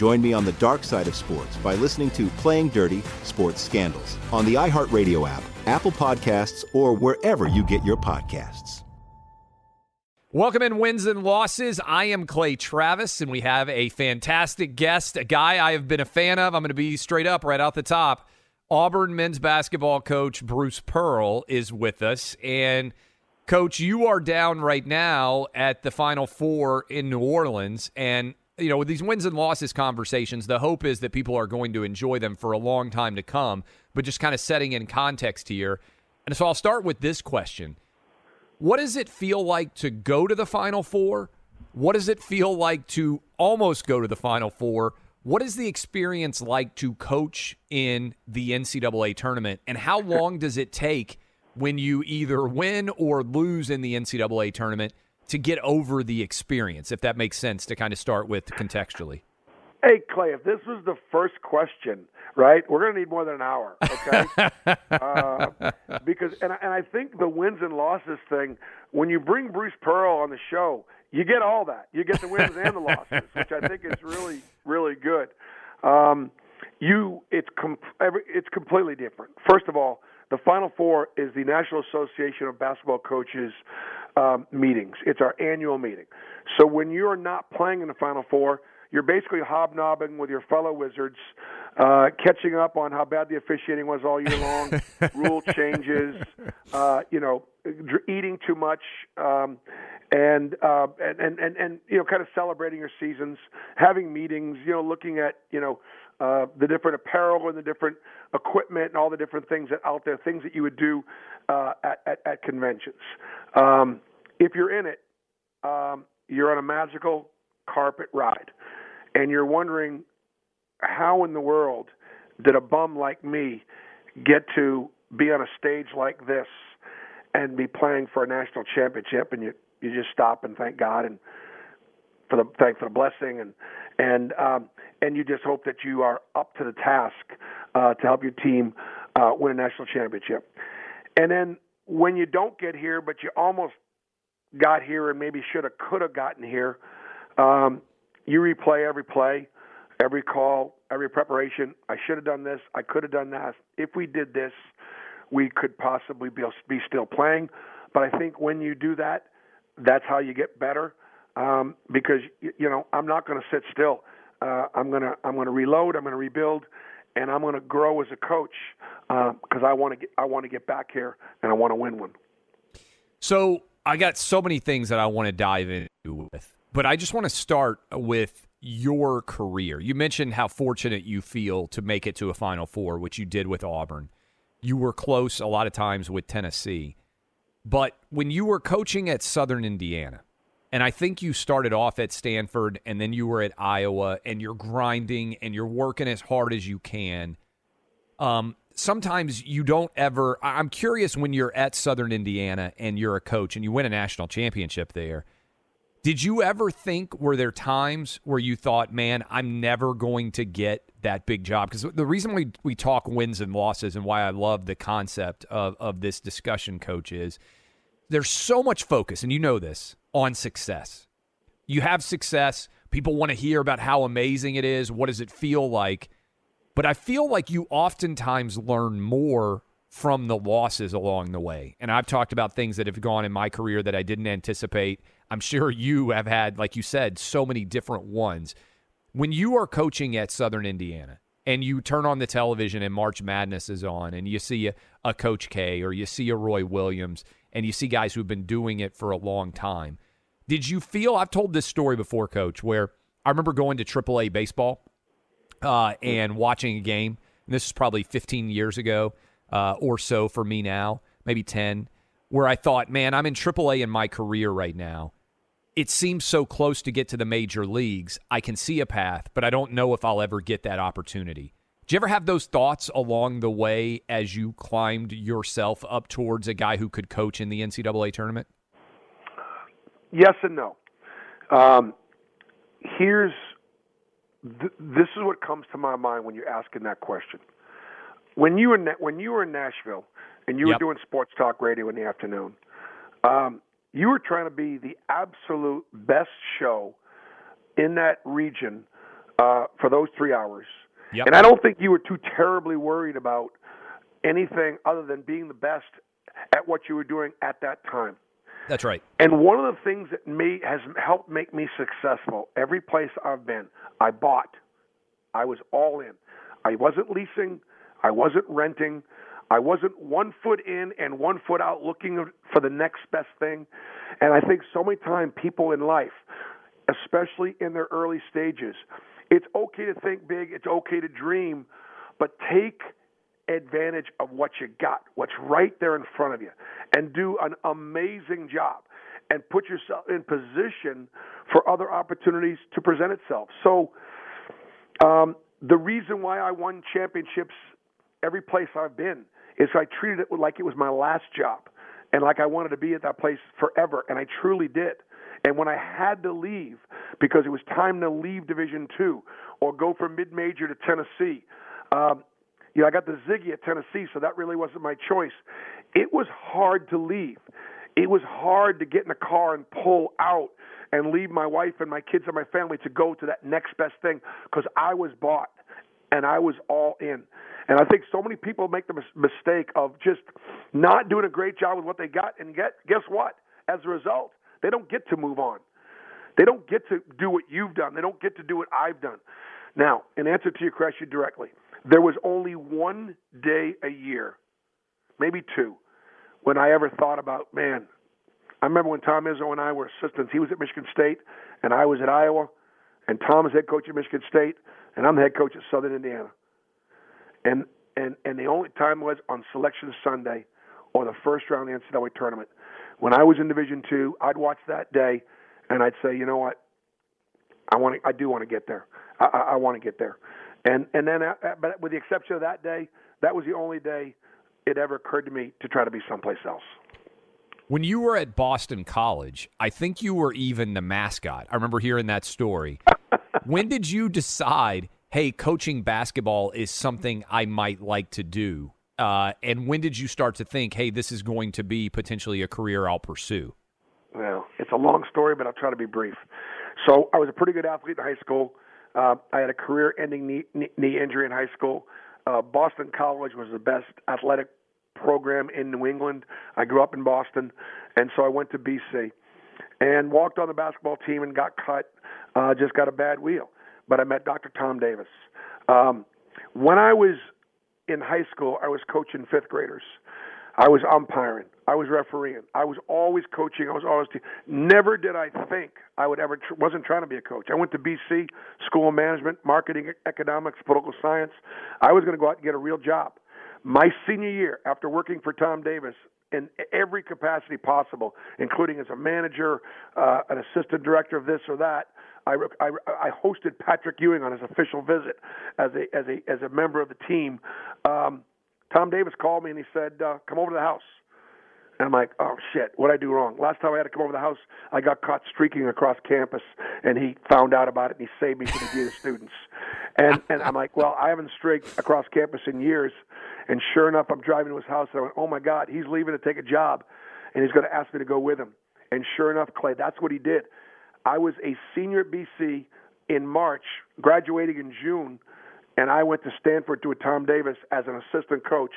Join me on the dark side of sports by listening to Playing Dirty Sports Scandals on the iHeartRadio app, Apple Podcasts, or wherever you get your podcasts. Welcome in wins and losses. I am Clay Travis, and we have a fantastic guest, a guy I have been a fan of. I'm going to be straight up right out the top. Auburn men's basketball coach Bruce Pearl is with us. And, coach, you are down right now at the Final Four in New Orleans. And you know, with these wins and losses conversations, the hope is that people are going to enjoy them for a long time to come, but just kind of setting in context here. And so I'll start with this question What does it feel like to go to the Final Four? What does it feel like to almost go to the Final Four? What is the experience like to coach in the NCAA tournament? And how long does it take when you either win or lose in the NCAA tournament to get over the experience, if that makes sense to kind of start with contextually? Hey, Clay, if this was the first question, right, we're going to need more than an hour, okay? uh, because, and, and I think the wins and losses thing, when you bring Bruce Pearl on the show, you get all that. You get the wins and the losses, which I think is really, really good. Um, you, it's com- every, it's completely different. First of all, the Final Four is the National Association of Basketball Coaches um, meetings. It's our annual meeting. So when you're not playing in the Final Four, you're basically hobnobbing with your fellow wizards, uh, catching up on how bad the officiating was all year long, rule changes, uh, you know, eating too much, um, and, uh, and and and and you know, kind of celebrating your seasons, having meetings, you know, looking at you know uh, the different apparel and the different equipment and all the different things that out there, things that you would do uh, at, at, at conventions. Um, if you're in it, um, you're on a magical carpet ride, and you're wondering how in the world did a bum like me get to be on a stage like this and be playing for a national championship, and you you just stop and thank God and for the thank for the blessing and and um, and you just hope that you are up to the task uh, to help your team uh, win a national championship. And then when you don't get here, but you almost got here and maybe should have, could have gotten here, um, you replay every play, every call, every preparation. I should have done this. I could have done that. If we did this, we could possibly be, be still playing. But I think when you do that, that's how you get better. Um, because you know I'm not going to sit still. Uh, I'm gonna I'm gonna reload. I'm gonna rebuild, and I'm gonna grow as a coach because uh, I want to I want to get back here and I want to win one. So I got so many things that I want to dive into with, but I just want to start with your career. You mentioned how fortunate you feel to make it to a Final Four, which you did with Auburn. You were close a lot of times with Tennessee. But when you were coaching at Southern Indiana, and I think you started off at Stanford and then you were at Iowa and you're grinding and you're working as hard as you can. Um, sometimes you don't ever. I'm curious when you're at Southern Indiana and you're a coach and you win a national championship there. Did you ever think, were there times where you thought, man, I'm never going to get that big job? Because the reason we, we talk wins and losses and why I love the concept of, of this discussion, coach, is there's so much focus, and you know this, on success. You have success, people want to hear about how amazing it is. What does it feel like? But I feel like you oftentimes learn more from the losses along the way. And I've talked about things that have gone in my career that I didn't anticipate. I'm sure you have had, like you said, so many different ones. When you are coaching at Southern Indiana and you turn on the television and March Madness is on and you see a, a Coach K or you see a Roy Williams and you see guys who've been doing it for a long time, did you feel? I've told this story before, Coach, where I remember going to AAA baseball uh, and watching a game. And this is probably 15 years ago uh, or so for me now, maybe 10, where I thought, man, I'm in AAA in my career right now. It seems so close to get to the major leagues. I can see a path, but I don't know if I'll ever get that opportunity. Do you ever have those thoughts along the way as you climbed yourself up towards a guy who could coach in the NCAA tournament? Yes and no. Um, here's th- this is what comes to my mind when you're asking that question when you were in, when you were in Nashville and you Yep. were doing sports talk radio in the afternoon, um, you were trying to be the absolute best show in that region uh, for those three hours. Yep. And I don't think you were too terribly worried about anything other than being the best at what you were doing at that time. That's right. And one of the things that may, has helped make me successful, every place I've been, I bought. I was all in. I wasn't leasing. I wasn't renting. I wasn't one foot in and one foot out looking for the next best thing. And I think so many times people in life, especially in their early stages, it's okay to think big, it's okay to dream, but take advantage of what you got, what's right there in front of you, and do an amazing job and put yourself in position for other opportunities to present itself. So, um, the reason why I won championships every place I've been is I treated it like it was my last job and like I wanted to be at that place forever, and I truly did. And when I had to leave because it was time to leave Division Two or go from mid-major to Tennessee, um, you know, I got the Ziggy at Tennessee, so that really wasn't my choice. It was hard to leave. It was hard to get in a car and pull out and leave my wife and my kids and my family to go to that next best thing because I was bought and I was all in. And I think so many people make the mis- mistake of just not doing a great job with what they got, and get guess what? As a result, they don't get to move on. They don't get to do what you've done. They don't get to do what I've done. Now, in answer to your question directly, there was only one day a year, maybe two, when I ever thought about, man, I remember when Tom Izzo and I were assistants. He was at Michigan State, and I was at Iowa, and Tom is head coach at Michigan State, and I'm the head coach at Southern Indiana. And and and the only time was on Selection Sunday, or the first round of the NCAA tournament. When I was in Division Two, I'd watch that day, and I'd say, you know what, I want to, I do want to get there. I, I, I want to get there. And and then, uh, uh, but with the exception of that day, that was the only day it ever occurred to me to try to be someplace else. When you were at Boston College, I think you were even the mascot. I remember hearing that story. when did you decide, hey, coaching basketball is something I might like to do? Uh, and when did you start to think, hey, this is going to be potentially a career I'll pursue? Well, it's a long story, but I'll try to be brief. So I was a pretty good athlete in high school. Uh, I had a career-ending knee, knee, injury in high school. Uh, Boston College was the best athletic program in New England. I grew up in Boston, and so I went to BC and walked on the basketball team and got cut. Uh, just got a bad wheel, but I met Dr. Tom Davis. Um, when I was in high school, I was coaching fifth graders. I was umpiring. I was refereeing. I was always coaching. I was always. Te- Never did I think I would ever. Tr- wasn't trying to be a coach. I went to BC School of Management, Marketing, Economics, Political Science. I was going to go out and get a real job. My senior year, after working for Tom Davis in every capacity possible, including as a manager, uh, an assistant director of this or that, I, I, I hosted Patrick Ewing on his official visit as a as a as a member of the team. Um, Tom Davis called me and he said, uh, "Come over to the house." And I'm like, oh shit, what I do wrong? Last time I had to come over to the house, I got caught streaking across campus, and he found out about it and he saved me from the dean of students. And and I'm like, well, I haven't streaked across campus in years. And sure enough, I'm driving to his house, and I went, oh my god, he's leaving to take a job, and he's going to ask me to go with him. And sure enough, Clay, that's what he did. I was a senior at BC in March, graduating in June, and I went to Stanford to a Tom Davis as an assistant coach.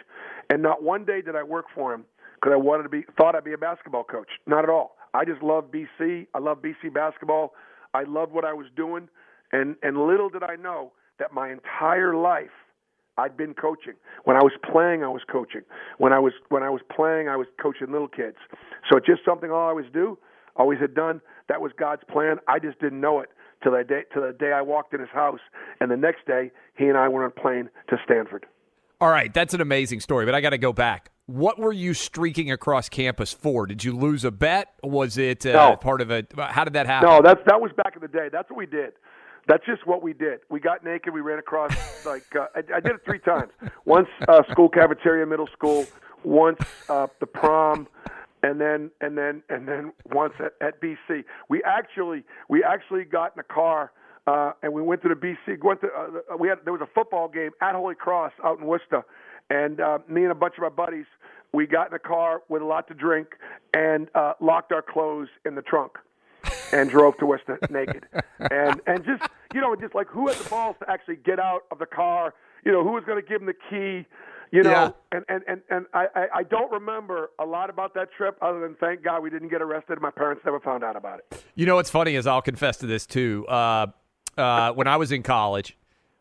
And not one day did I work for him because I wanted to be thought I'd be a basketball coach. Not at all. I just love BC. I love BC basketball. I loved what I was doing, and and little did I know that my entire life I'd been coaching. When I was playing, I was coaching. When I was when I was playing, I was coaching little kids. So it's just something I always do, always had done. That was God's plan. I just didn't know it till the day till the day I walked in his house, and the next day he and I went on a plane to Stanford. All right, that's an amazing story, but I got to go back. What were you streaking across campus for? Did you lose a bet? Was it uh, No. part of a? How did that happen? No, that's that was back in the day. That's what we did. That's just what we did. We got naked. We ran across like uh, I, I did it three times. Once uh, school cafeteria, middle school. Once uh, the prom, and then and then and then once at, at BC. We actually we actually got in a car. Uh, and we went to the BC. Went to, uh, we had there was a football game at Holy Cross out in Worcester, and uh, me and a bunch of our buddies, we got in a car with a lot to drink and uh, locked our clothes in the trunk and drove to Worcester naked. And and just you know, just like who had the balls to actually get out of the car? You know, who was going to give him the key? You know, Yeah. and and and and I, I I don't remember a lot about that trip, other than thank God we didn't get arrested. My parents never found out about it. You know what's funny is I'll confess to this too. Uh, uh, when I was in college,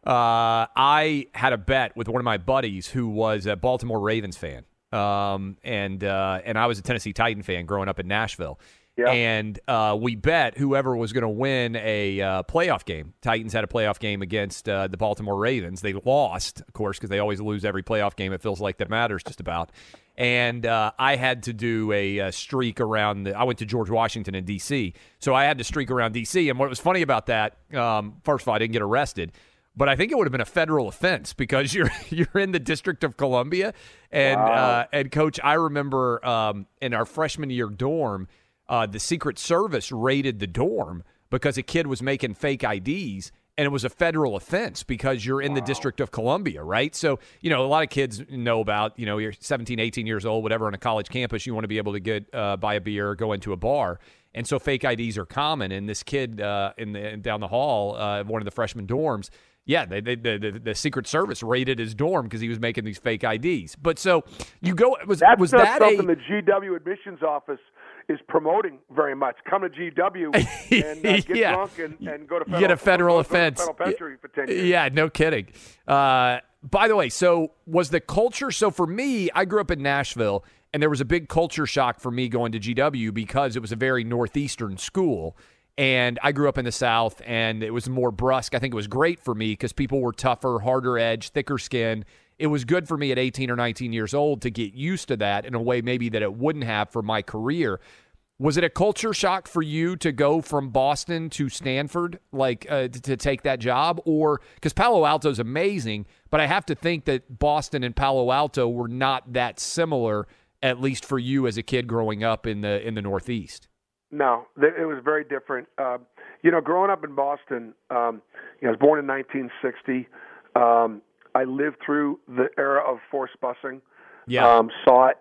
uh, I had a bet with one of my buddies who was a Baltimore Ravens fan, um, and uh, and I was a Tennessee Titan fan growing up in Nashville. Yeah. And uh, we bet whoever was going to win a uh, playoff game. Titans had a playoff game against uh, the Baltimore Ravens. They lost, of course, because they always lose every playoff game. It feels like that matters just about. And uh, I had to do a, uh streak around. The, I went to George Washington in D.C., so I had to streak around D.C. And what was funny about that, um, first of all, I didn't get arrested, but I think it would have been a federal offense because you're you're in the District of Columbia, and uh, and Coach, I remember um, in our freshman year dorm, uh, the Secret Service raided the dorm because a kid was making fake IDs. And it was a federal offense because you're in the District of Columbia, right? So, you know, a lot of kids know about, you know, you're 17, 18 years old, whatever, on a college campus, you want to be able to get, uh, buy a beer, go into a bar. And so fake IDs are common. And this kid uh, in the down the hall, uh, one of the freshman dorms, yeah, they, they, the, the, the Secret Service raided his dorm because he was making these fake IDs. But so you go, was, That's was that something a, the GW admissions office is promoting very much. Come to GW and uh, get Yeah. drunk and, and go to federal, get a federal offense. Federal penitentiary for ten years. Yeah, no kidding. Uh, by the way, so was the culture? So for me, I grew up in Nashville, and there was a big culture shock for me going to GW because it was a very northeastern school. And I grew up in the South, and it was more brusque. I think it was great for me because people were tougher, harder edge, thicker skin. It was good for me at 18 or 19 years old to get used to that in a way maybe that it wouldn't have for my career. Was it a culture shock for you to go from Boston to Stanford, like uh, to, take that job, or because Palo Alto is amazing, but I have to think that Boston and Palo Alto were not that similar, at least for you as a kid growing up in the in the Northeast. No, it was very different. Uh, you know, growing up in Boston, um, you know, I was born in 1960. Um, I lived through the era of forced busing. Yeah. Um, saw it,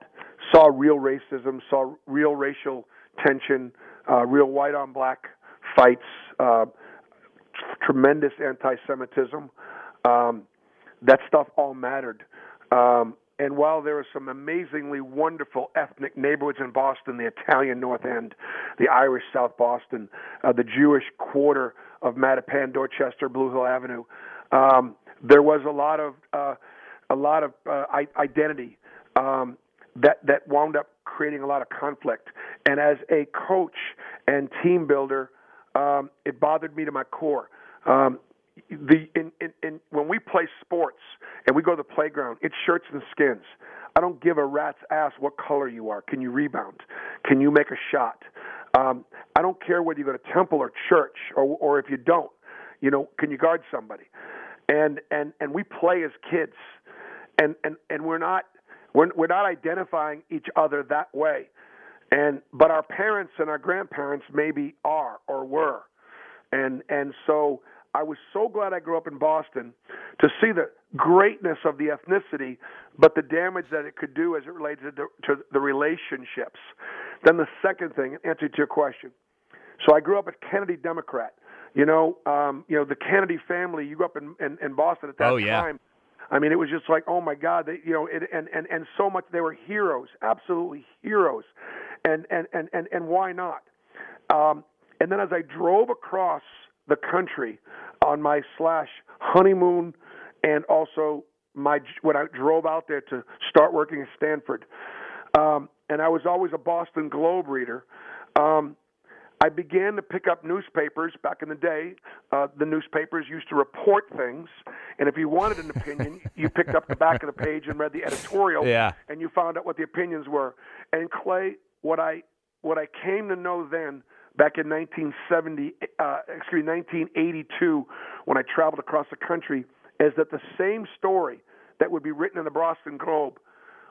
saw real racism, saw real racial tension, uh, real white on black fights, uh, tr- tremendous anti-Semitism. Um, that stuff all mattered. Um, and while there were some amazingly wonderful ethnic neighborhoods in Boston, the Italian North End, the Irish South Boston, uh, the Jewish quarter of Mattapan, Dorchester, Blue Hill Avenue, um, there was a lot of uh, a lot of uh, identity um, that that wound up creating a lot of conflict. And as a coach and team builder, um, it bothered me to my core. Um, the in, in, in when we play sports and we go to the playground, it's shirts and skins. I don't give a rat's ass what color you are. Can you rebound? Can you make a shot? Um, I don't care whether you go to temple or church or or if you don't. You know, can you guard somebody? And and and we play as kids, and and and we're not We're, we're not identifying each other that way. And but our parents and our grandparents maybe are or were. And and so I was so glad I grew up in Boston to see the greatness of the ethnicity, but the damage that it could do as it relates to the, to the relationships. Then the second thing, answer to your question. So I grew up a Kennedy Democrat. You know, um, you know the Kennedy family. You grew up in, in, in Boston at that Oh, yeah. time. I mean, it was just like, oh my God, they, you know, it, and and and so much. They were heroes, absolutely heroes, and and and and, and why not? Um, and then as I drove across the country on my slash honeymoon, and also my when I drove out there to start working at Stanford, um, and I was always a Boston Globe reader. Um, I began to pick up newspapers back in the day. Uh, the newspapers used to report things, and if you wanted an opinion, you picked up the back of the page and read the editorial, Yeah. and you found out what the opinions were. And Clay, what I what I came to know then, back in 1970, uh, excuse me, 1982, when I traveled across the country, is that the same story that would be written in the Boston Globe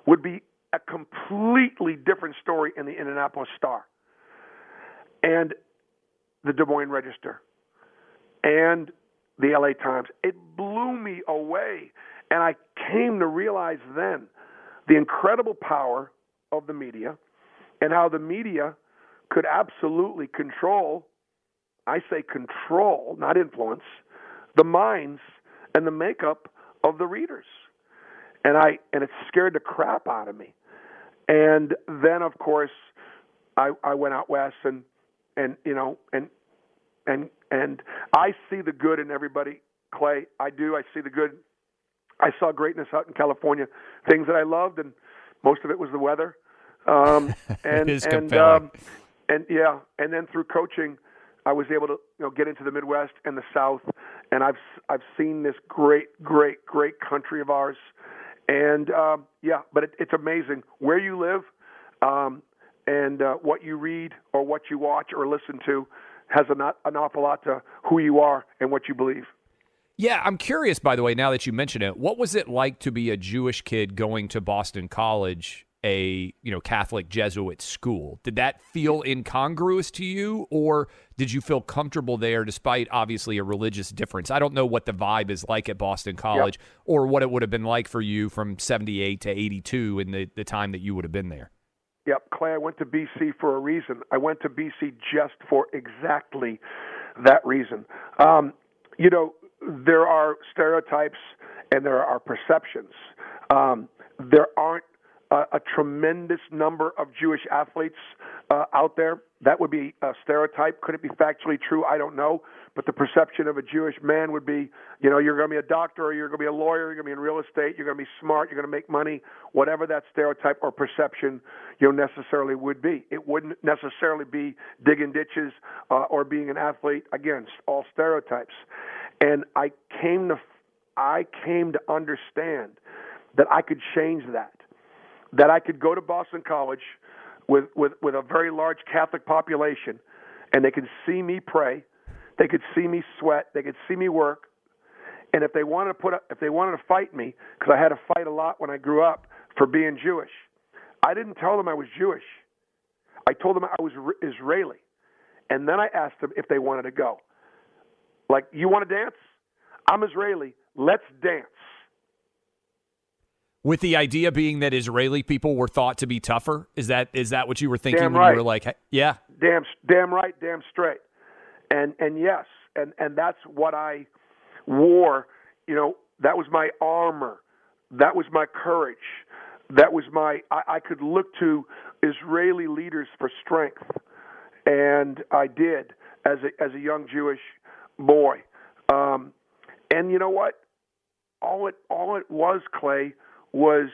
would be a completely different story in the Indianapolis Star and the Des Moines Register and the LA Times. It blew me away. And I came to realize then the incredible power of the media and how the media could absolutely control, I say control, not influence, the minds and the makeup of the readers. And I and it scared the crap out of me. And then of course I I went out west and and you know and and and I see the good in everybody, Clay. I do. I see the good. I saw greatness out in California, things that I loved, and most of it was the weather. Um, and is and um, and yeah, and then through coaching, I was able to you know get into the Midwest and the South, and I've I've seen this great, great, great country of ours, and um, yeah, but it, it's amazing where you live, um, and uh, what you read or what you watch or listen to has an, an awful lot to who you are and what you believe. Yeah, I'm curious, by the way, now that you mention it, what was it like to be a Jewish kid going to Boston College, a you know Catholic Jesuit school? Did that feel incongruous to you, or did you feel comfortable there despite obviously a religious difference? I don't know what the vibe is like at Boston College, or what it would have been like for you from '78 to '82 in the, the time that you would have been there. Yep, Clay, I went to BC for a reason. I went to BC just for exactly that reason. Um, you know, there are stereotypes and there are perceptions. Um, there aren't a, a tremendous number of Jewish athletes uh, out there. That would be a stereotype. Could it be factually true? I don't know. But the perception of a Jewish man would be, you know, you're going to be a doctor, or you're going to be a lawyer, you're going to be in real estate, you're going to be smart, you're going to make money, whatever that stereotype or perception, you know, necessarily would be. It wouldn't necessarily be digging ditches uh, or being an athlete. Again, all stereotypes. And I came to, I came to understand that I could change that. That I could go to Boston College with, with, with a very large Catholic population, and they could see me pray, they could see me sweat, they could see me work, and if they wanted to put, up, if they wanted to fight me, because I had to fight a lot when I grew up for being Jewish, I didn't tell them I was Jewish. I told them I was Israeli, and then I asked them if they wanted to go. Like, you want to dance? I'm Israeli. Let's dance. With the idea being that Israeli people were thought to be tougher, is that is that what you were thinking Damn when right. you were like, hey- yeah, damn damn right damn straight. And and yes and and that's what i wore you know that was my armor. That was my courage. That was my i, I could look to israeli leaders for strength. And i did as a as a young jewish boy. Um and you know what? All it all it was clay was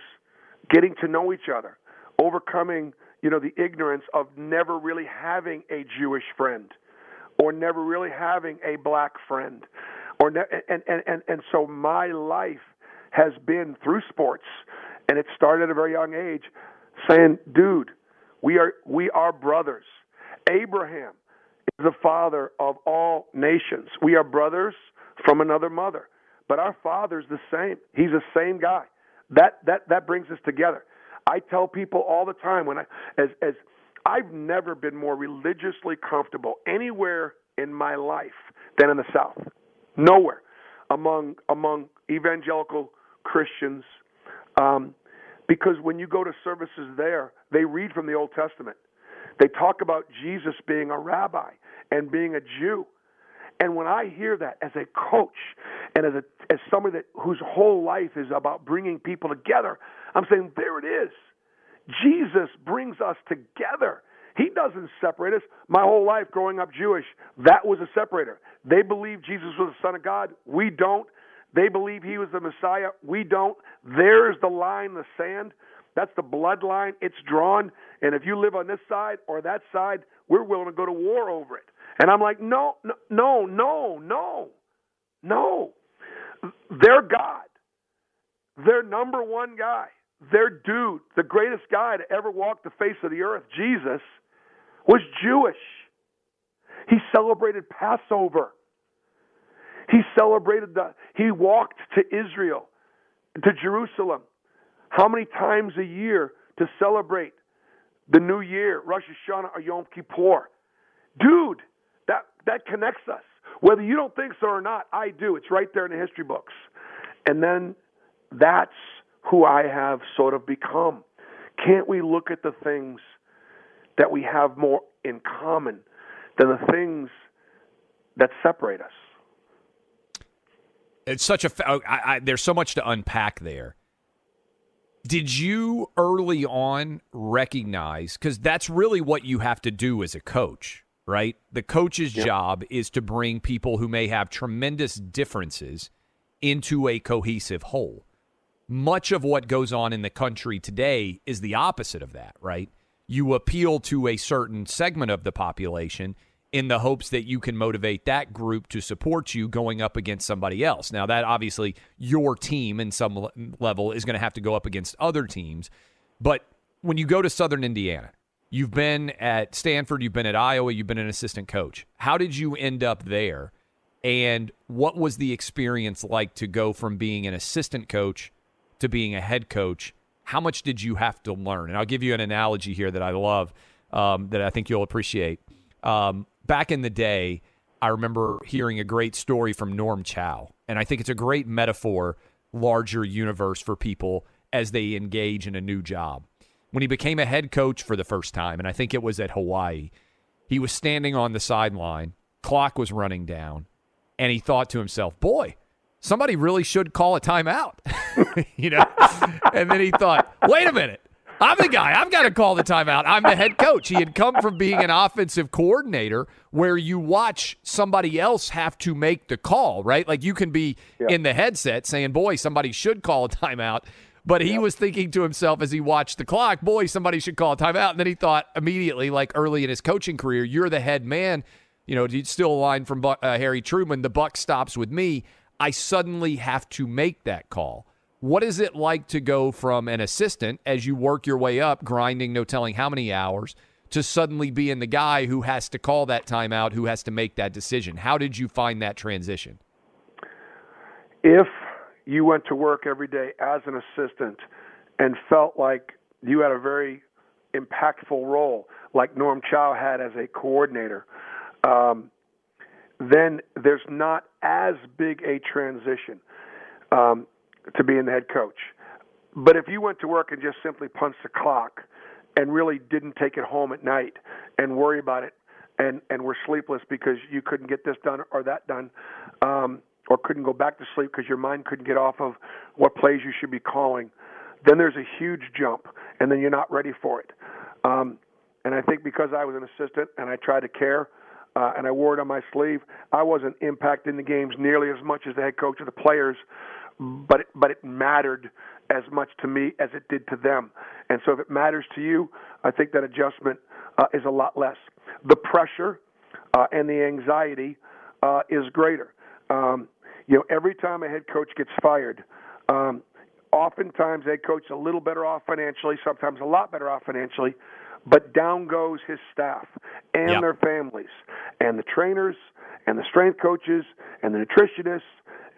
getting to know each other overcoming you know the ignorance of never really having a jewish friend or never really having a black friend or ne- and, and and and so my life has been through sports and it started at a very young age saying dude we are we are brothers. Abraham is the father of all nations. We are brothers from another mother but our father's the same. He's the same guy that that that brings us together I tell people all the time when I as as I've never been more religiously comfortable anywhere in my life than in the South. Nowhere among among evangelical Christians, um, because when you go to services there, they read from the Old Testament. They talk about Jesus being a rabbi and being a Jew. And when I hear that as a coach and as a as somebody that whose whole life is about bringing people together, I'm saying there it is. Jesus brings us together. He doesn't separate us. My whole life growing up Jewish, that was a separator. They believe Jesus was the Son of God. We don't. They believe he was the Messiah. We don't. There's the line, the sand. That's the bloodline. It's drawn. And if you live on this side or that side, we're willing to go to war over it. And I'm like, no, no, no, no, no. Their God, their number one guy, their dude, the greatest guy to ever walk the face of the earth, Jesus, was Jewish. He celebrated Passover. He celebrated the, he walked to Israel, to Jerusalem. How many times a year to celebrate the new year, Rosh Hashanah or Yom Kippur? Dude, that, that connects us. Whether you don't think so or not, I do. It's right there in the history books. And then that's who I have sort of become. Can't we look at the things that we have more in common than the things that separate us? It's such a. I, I, there's so much to unpack there. Did you early on recognize because that's really what you have to do as a coach, right? The coach's yep. job is to bring people who may have tremendous differences into a cohesive whole. Much of what goes on in the country today is the opposite of that, right? You appeal to a certain segment of the population in the hopes that you can motivate that group to support you going up against somebody else. Now, that obviously your team in some level is going to have to go up against other teams. But when you go to Southern Indiana, you've been at Stanford, you've been at Iowa, you've been an assistant coach. How did you end up there? And what was the experience like to go from being an assistant coach to being a head coach? How much did you have to learn? And I'll give you an analogy here that I love um, that I think you'll appreciate. Um, back in the day, I remember hearing a great story from Norm Chow, and I think it's a great metaphor, larger universe for people as they engage in a new job. When he became a head coach for the first time, and I think it was at Hawaii, he was standing on the sideline, clock was running down, and he thought to himself, "Boy, somebody really should call a timeout. you know? and then he thought, wait a minute. I'm the guy. I've got to call the timeout. I'm the head coach. He had come from being an offensive coordinator where you watch somebody else have to make the call, right? Like you can be yeah. in the headset saying, boy, somebody should call a timeout. But he yeah. was thinking to himself as he watched the clock, boy, somebody should call a timeout. And then he thought immediately, like early in his coaching career, you're the head man. You know, you still a line from uh, Harry Truman, the buck stops with me. I suddenly have to make that call. What is it like to go from an assistant as you work your way up, grinding no telling how many hours, to suddenly being the guy who has to call that timeout, who has to make that decision? How did you find that transition? If you went to work every day as an assistant and felt like you had a very impactful role, like Norm Chow had as a coordinator, um, then there's not as big a transition um, to being the head coach. But if you went to work and just simply punched the clock and really didn't take it home at night and worry about it and, and were sleepless because you couldn't get this done or that done, um, or couldn't go back to sleep because your mind couldn't get off of what plays you should be calling, then there's a huge jump, and then you're not ready for it. Um, and I think because I was an assistant and I tried to care, uh, and I wore it on my sleeve. I wasn't impacting the games nearly as much as the head coach or the players, but it, but it mattered as much to me as it did to them. And so, if it matters to you, I think that adjustment uh, is a lot less. The pressure uh, and the anxiety uh, is greater. Um, you know, every time a head coach gets fired, um, oftentimes head coach is a little better off financially, sometimes a lot better off financially, but down goes his staff and yep. their families, and the trainers, and the strength coaches, and the nutritionists,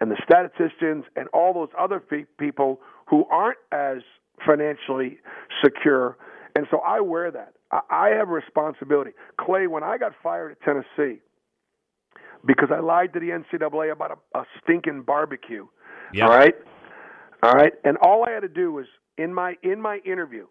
and the statisticians, and all those other people who aren't as financially secure. And so I wear that. I, I have a responsibility. Clay, when I got fired at Tennessee because I lied to the NCAA about a, a stinking barbecue, Yep. all right, all right, and all I had to do was in my in my interview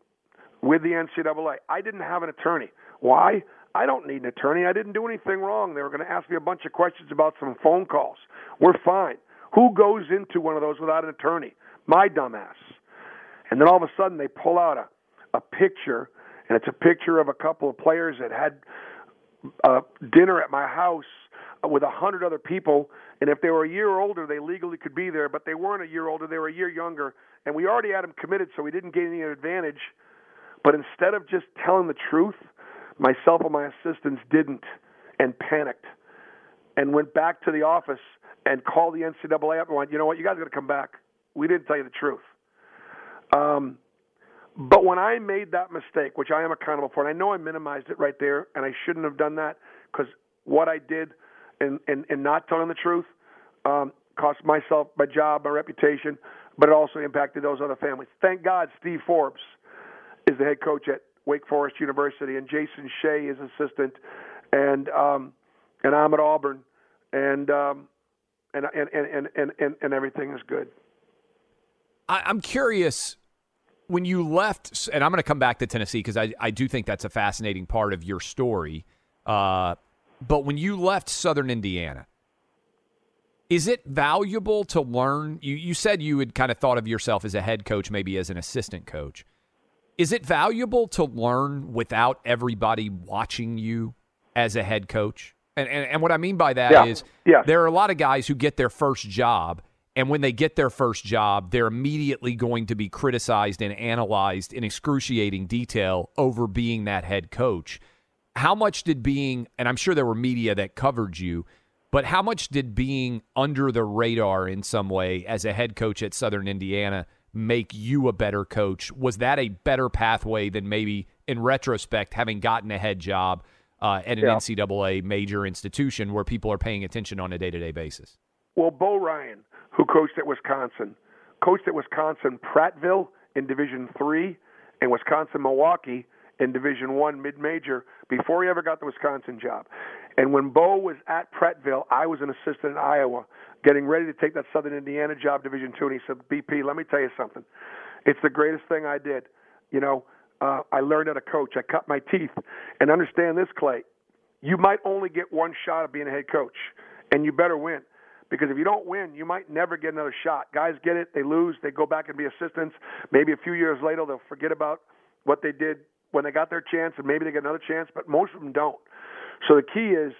with the NCAA, I didn't have an attorney. Why? I don't need an attorney. I didn't do anything wrong. They were going to ask me a bunch of questions about some phone calls. We're fine. Who goes into one of those without an attorney? My dumbass. And then all of a sudden they pull out a, a picture, and it's a picture of a couple of players that had uh, dinner at my house with a hundred other people. And if they were a year older, they legally could be there, but they weren't a year older; they were a year younger. And we already had them committed, so we didn't gain any advantage. But instead of just telling the truth, myself and my assistants didn't, and panicked, and went back to the office and called the NCAA up and went, "You know what? You guys got to come back. We didn't tell you the truth." Um, but when I made that mistake, which I am accountable for, and I know I minimized it right there, and I shouldn't have done that because what I did in, in, in not telling the truth um, cost myself my job, my reputation, but it also impacted those other families. Thank God Steve Forbes is the head coach at Wake Forest University, and Jason Shay is assistant, and um, and I'm at Auburn, and um, and, and, and, and, and, and everything is good. I, I'm curious when you left, and I'm going to come back to Tennessee because I, I do think that's a fascinating part of your story. Uh, but when you left Southern Indiana, is it valuable to learn? You, you said you had kind of thought of yourself as a head coach, maybe as an assistant coach. Is it valuable to learn without everybody watching you as a head coach? And, and, and what I mean by that is, Yeah. There are a lot of guys who get their first job, and when they get their first job, they're immediately going to be criticized and analyzed in excruciating detail over being that head coach. How much did being, and I'm sure there were media that covered you, but how much did being under the radar in some way as a head coach at Southern Indiana make you a better coach? Was that a better pathway than maybe in retrospect having gotten a head job uh, at an Yeah. NCAA major institution where people are paying attention on a day to day basis? Well, Bo Ryan, who coached at Wisconsin, coached at Wisconsin Platteville in Division Three, and Wisconsin Milwaukee in Division One mid major before he ever got the Wisconsin job. And when Bo was at Platteville, I was an assistant in Iowa, getting ready to take that Southern Indiana job, Division Two, and he said, "BP, let me tell you something. It's the greatest thing I did. You know, uh, I learned how to coach. I cut my teeth, and understand this, Clay. You might only get one shot of being a head coach, and you better win." Because if you don't win, you might never get another shot. Guys get it, they lose, they go back and be assistants. Maybe a few years later, they'll forget about what they did when they got their chance, and maybe they get another chance. But most of them don't. So the key is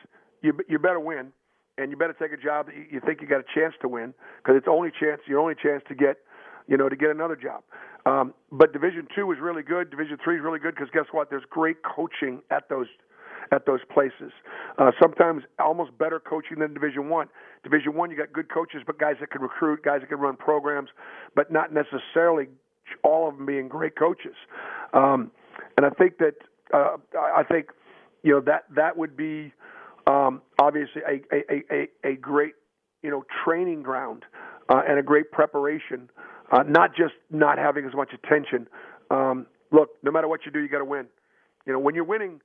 you you better win, and you better take a job that you, think you got a chance to win, because it's only chance your only chance to get you know to get another job. Um, but Division two is really good. Division three is really good because guess what? There's great coaching at those at those places. Uh, sometimes almost better coaching than Division One. Division One, you got good coaches, but guys that can recruit, guys that can run programs, but not necessarily all of them being great coaches. Um, and I think that uh, I think you know that that would be um, obviously a, a, a, a great you know training ground uh, and a great preparation. Uh, not just not having as much attention. Um, look, no matter what you do, you got to win. You know, when you're winning,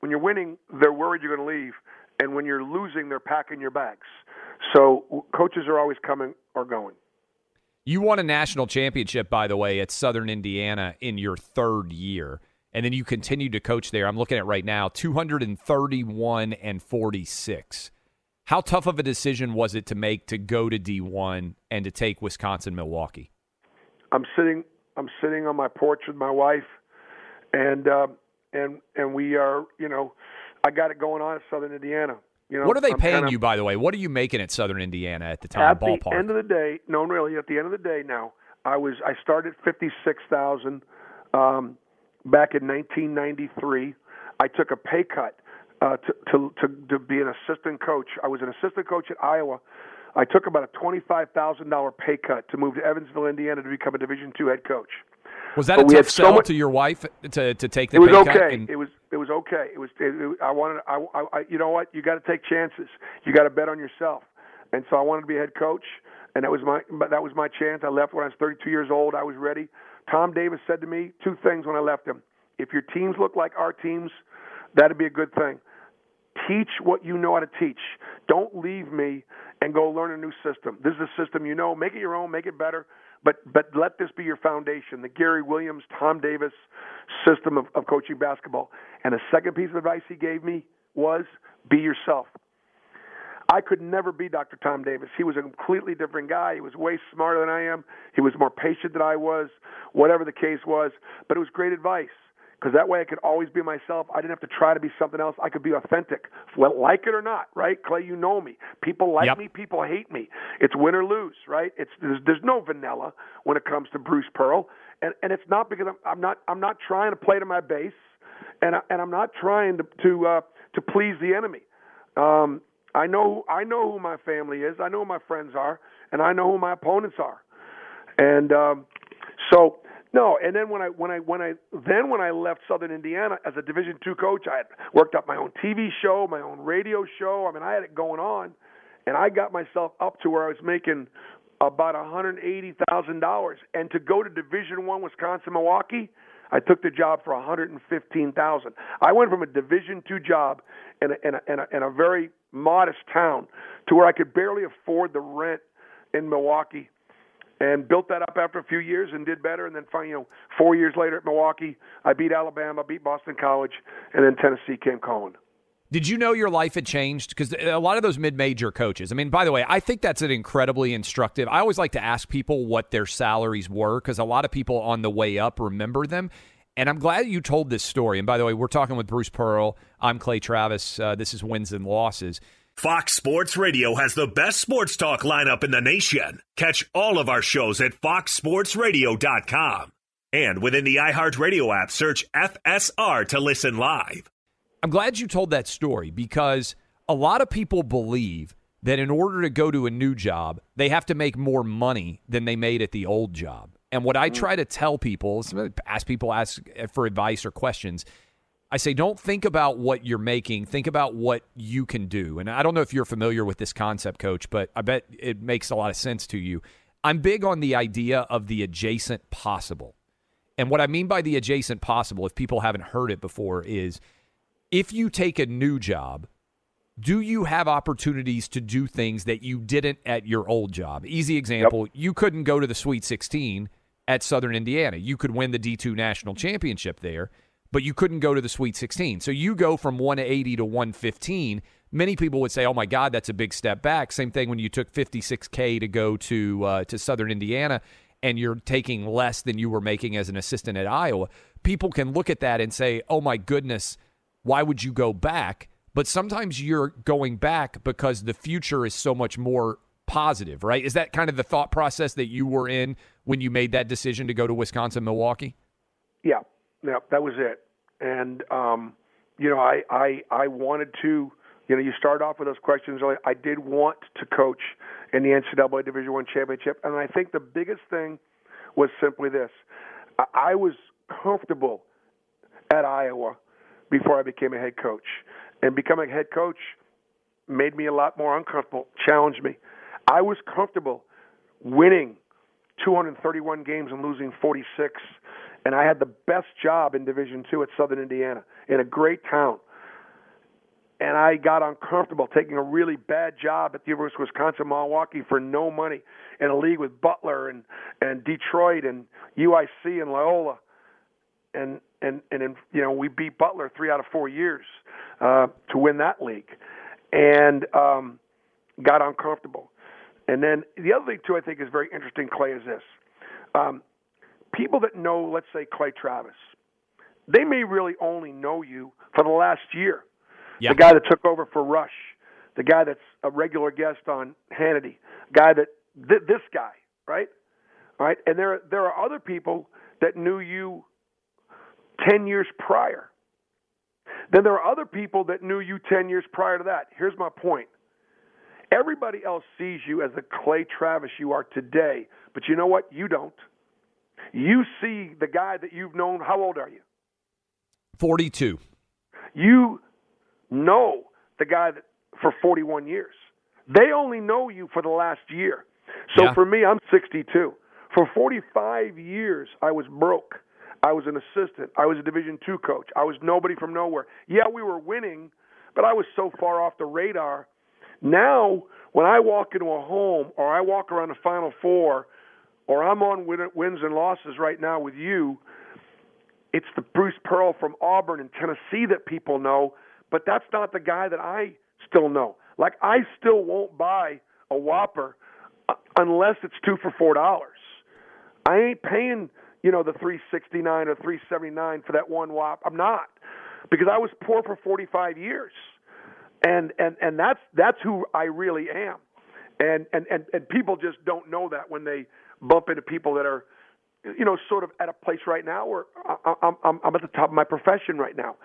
when you're winning, they're worried you're going to leave, and when you're losing, they're packing your bags. So coaches are always coming or going. You won a national championship, by the way, at Southern Indiana in your third year. And then you continued to coach there. I'm looking at right now 231 and 46. How tough of a decision was it to make to go to D1 and to take Wisconsin Milwaukee? I'm sitting I'm sitting on my porch with my wife, and uh, and and we are you know I got it going on at Southern Indiana. You know What are they I'm paying kinda- you, by the way? What are you making at Southern Indiana at the time? At the ballpark. end of the day, no, really, at the end of the day, now I was I started fifty six thousand um, back in 1993. I took a pay cut uh, to, to to to be an assistant coach. I was an assistant coach at Iowa. I took about a twenty five thousand dollar pay cut to move to Evansville, Indiana, to become a Division two head coach. was that but a tough had so sell much- to your wife to, to take the it was pay okay. cut? And- It was it was okay. It was. It, it, I wanted. I, I, I. You know what? You got to take chances. You got to bet on yourself. And so I wanted to be a head coach, and that was my. But that was my chance. I left when I was 32 years old. I was ready Tom Davis said to me two things when I left him. If your teams look like our teams, that'd be a good thing. Teach what you know how to teach. Don't leave me and go learn a new system. This is a system you know. Make it your own. Make it better. But but let this be your foundation. The Gary Williams, Tom Davis system of, of coaching basketball. And the second piece of advice he gave me was be yourself. I could never be Dr. Tom Davis. He was a completely different guy. He was way smarter than I am. He was more patient than I was, whatever the case was. But it was great advice because that way I could always be myself. I didn't have to try to be something else. I could be authentic, well, like it or not, right? Clay, you know me. People like Yep. me. People hate me. It's win or lose, right? It's there's, there's no vanilla when it comes to Bruce Pearl, and and it's not because I'm, I'm not I'm not trying to play to my base, and I, and I'm not trying to to uh, to please the enemy. Um, I know I know who my family is. I know who my friends are, and I know who my opponents are. And um, so no, and then when I when I when I then when I left Southern Indiana as a Division two coach, I had worked up my own TV show, my own radio show. I mean, I had it going on, and I got myself up to where I was making about one hundred eighty thousand dollars. And to go to Division one Wisconsin Milwaukee, I took the job for one hundred and fifteen thousand. I went from a Division two job and a, and a, in a, in a very modest town to where I could barely afford the rent in Milwaukee and built that up after a few years and did better. And then, you know, four years later at Milwaukee, I beat Alabama, beat Boston College, and then Tennessee came calling. Did you know your life had changed? Because a lot of those mid-major coaches. I mean, by the way, I think that's an incredibly instructive. I always like to ask people what their salaries were because a lot of people on the way up remember them. And I'm glad you told this story. And by the way, we're talking with Bruce Pearl. I'm Clay Travis. Uh, this is wins and losses. Fox Sports Radio has the best sports talk lineup in the nation. Catch all of our shows at foxsportsradio.com. And within the iHeartRadio app, search FSR to listen live. I'm glad you told that story because a lot of people believe that in order to go to a new job, they have to make more money than they made at the old job. And what I mm-hmm. try to tell people, ask people ask eh, for advice or questions, I say don't think about what you're making, think about what you can do. And I don't know if you're familiar with this concept coach, but I bet it makes a lot of sense to you. I'm big on the idea of the adjacent possible. And what I mean by the adjacent possible, if people haven't heard it before, is if you take a new job, do you have opportunities to do things that you didn't at your old job? Easy example, you couldn't go to the Sweet 16 at Southern Indiana. You could win the D2 national championship there, but you couldn't go to the Sweet 16. So you go from 180 to 115. Many people would say, "Oh my God, that's a big step back." Same thing when you took 56k to go to uh, to Southern Indiana, and you're taking less than you were making as an assistant at Iowa. People can look at that and say, "Oh my goodness, why would you go back?" But sometimes you're going back because the future is so much more positive, right? Is that kind of the thought process that you were in when you made that decision to go to Wisconsin Milwaukee? Yeah, yeah, that was it. And um, you know, I, I I wanted to. You know, you start off with those questions. earlier. I did want to coach in the NCAA Division One championship, and I think the biggest thing was simply this: I, I was comfortable at Iowa before I became a head coach, and becoming a head coach made me a lot more uncomfortable, challenged me. I was comfortable winning 231 games and losing 46 and I had the best job in Division Two at Southern Indiana in a great town. And I got uncomfortable taking a really bad job at the University of Wisconsin Milwaukee for no money in a league with Butler and and Detroit and UIC and Loyola, and and and in, you know we beat Butler three out of four years uh, to win that league, and um, got uncomfortable. And then the other thing too I think is very interesting, Clay, is this. Um, people that know, let's say, Clay Travis, they may really only know you for the last year. Yeah. The guy that took over for Rush, the guy that's a regular guest on Hannity, guy that th- this guy, right? All right, and there there are other people that knew you ten years prior. Then there are other people that knew you ten years prior to that. Here's my point. Everybody else sees you as the Clay Travis you are today, but you know what? You don't. You see the guy that you've known. How old are you? 42. You know the guy that for 41 years. They only know you for the last year. So Yeah. for me, I'm 62. For 45 years, I was broke. I was an assistant. I was a Division two coach. I was nobody from nowhere. Yeah, we were winning, but I was so far off the radar. Now, when I walk into a home or I walk around the Final Four, or I'm on wins and losses right now with you, it's the Bruce Pearl from Auburn and Tennessee that people know, but that's not the guy that I still know. Like I still won't buy a Whopper uh, unless it's two for four dollars. I ain't paying you know the three sixty nine or three seventy nine for that one Whop. I'm not because I was poor for forty five years, and and and that's that's who I really am, and and and and people just don't know that when they bump into people that are you know, sort of at a place right now where I, I'm, I'm at the top of my profession right now,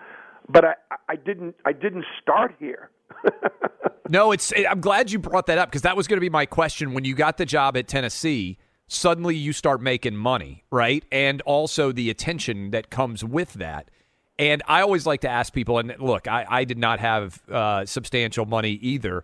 but I, I didn't, I didn't start here. no, it's. I'm glad you brought that up because that was going to be my question when you got the job at Tennessee. Suddenly, you start making money, right? And also the attention that comes with that. And I always like to ask people, and look, I, I did not have uh, substantial money either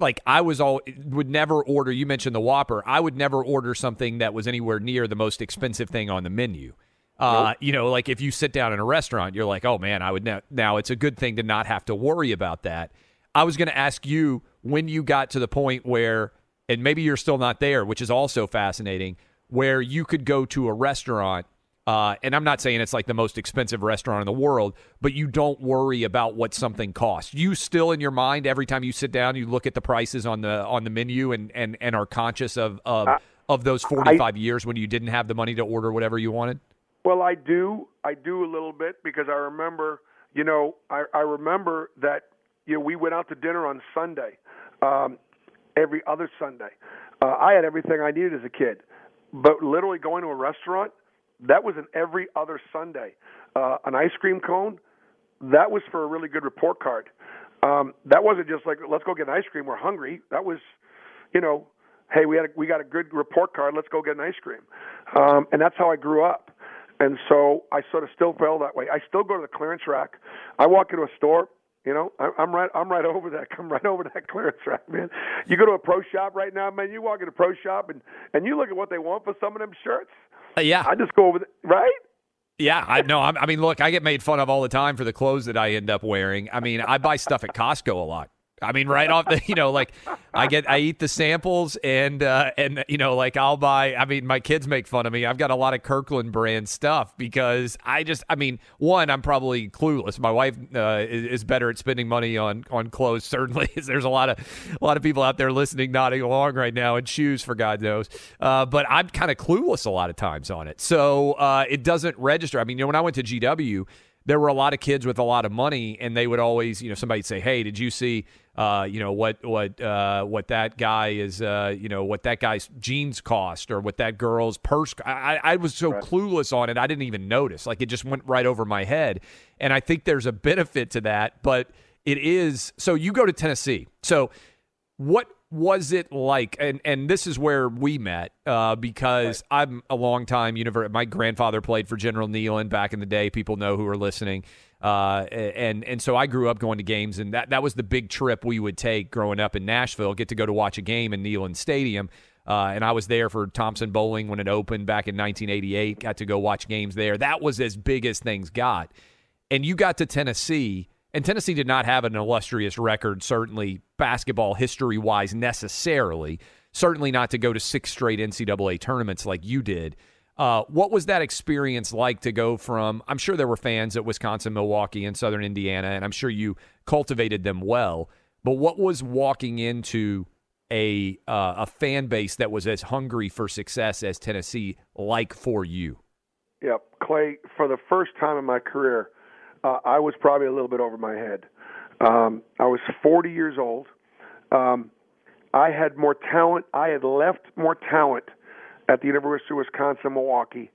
like I was all would never order. You mentioned the Whopper. I would never order something that was anywhere near the most expensive thing on the menu. Uh, nope. You know, like if you sit down in a restaurant, you're like, oh man, I would ne-. now. It's a good thing to not have to worry about that. I was going to ask you when you got to the point where, and maybe you're still not there, which is also fascinating, where you could go to a restaurant uh, and I'm not saying it's like the most expensive restaurant in the world, but you don't worry about what something costs. You still in your mind every time you sit down, you look at the prices on the on the menu and and, and are conscious of of, uh, of those 45 I, years when you didn't have the money to order whatever you wanted. Well, I do. I do a little bit because I remember, you know, I, I remember that you know we went out to dinner on Sunday, um, every other Sunday. Uh, I had everything I needed as a kid, but literally going to a restaurant that was an every other Sunday. Uh, an ice cream cone, that was for a really good report card. Um, that wasn't just like let's go get an ice cream. We're hungry. That was, you know, hey, we had a, we got a good report card. Let's go get an ice cream. Um, and that's how I grew up. And so I sort of still feel that way. I still go to the clearance rack. I walk into a store. You know, I'm right. I'm right over that. I'm right over that clearance rack, man. You go to a pro shop right now, man. You walk into a pro shop and and you look at what they want for some of them shirts. Uh, yeah, I just go over the, right. Yeah, I know. I mean, look, I get made fun of all the time for the clothes that I end up wearing. I mean, I buy stuff at Costco a lot. I mean, right off the, you know, like I get, I eat the samples and, uh, and, you know, like I'll buy, I mean, my kids make fun of me. I've got a lot of Kirkland brand stuff because I just, I mean, one, I'm probably clueless. My wife uh, is, is, better at spending money on, on clothes, certainly. There's a lot of, a lot of people out there listening, nodding along right now and shoes for God knows. Uh, but I'm kind of clueless a lot of times on it. So uh, it doesn't register. I mean, you know, when I went to GW, there were a lot of kids with a lot of money, and they would always, you know, somebody'd say, "Hey, did you see uh, you know what what uh, what that guy is uh, you know what that guy's jeans cost or what that girl's purse. I, I was so right. clueless on it, I didn't even notice. Like it just went right over my head. And I think there's a benefit to that, but it is so. You go to Tennessee, so what was it like? And and this is where we met uh, because right. I'm a long time university. My grandfather played for General Neyland back in the day. People know who are listening. Uh, and and so I grew up going to games, and that that was the big trip we would take growing up in Nashville. Get to go to watch a game in Neyland Stadium. Uh, and I was there for Thompson Boling when it opened back in 1988. Got to go watch games there. That was as big as things got. And you got to Tennessee, and Tennessee did not have an illustrious record, certainly basketball history wise, necessarily. Certainly not to go to six straight NCAA tournaments like you did. Uh, what was that experience like to go from? I'm sure there were fans at Wisconsin, Milwaukee, and Southern Indiana, and I'm sure you cultivated them well. But what was walking into a uh, a fan base that was as hungry for success as Tennessee like for you? Yep, Clay. For the first time in my career, uh, I was probably a little bit over my head. Um, I was 40 years old. Um, I had more talent. I had left more talent at the University of Wisconsin Milwaukee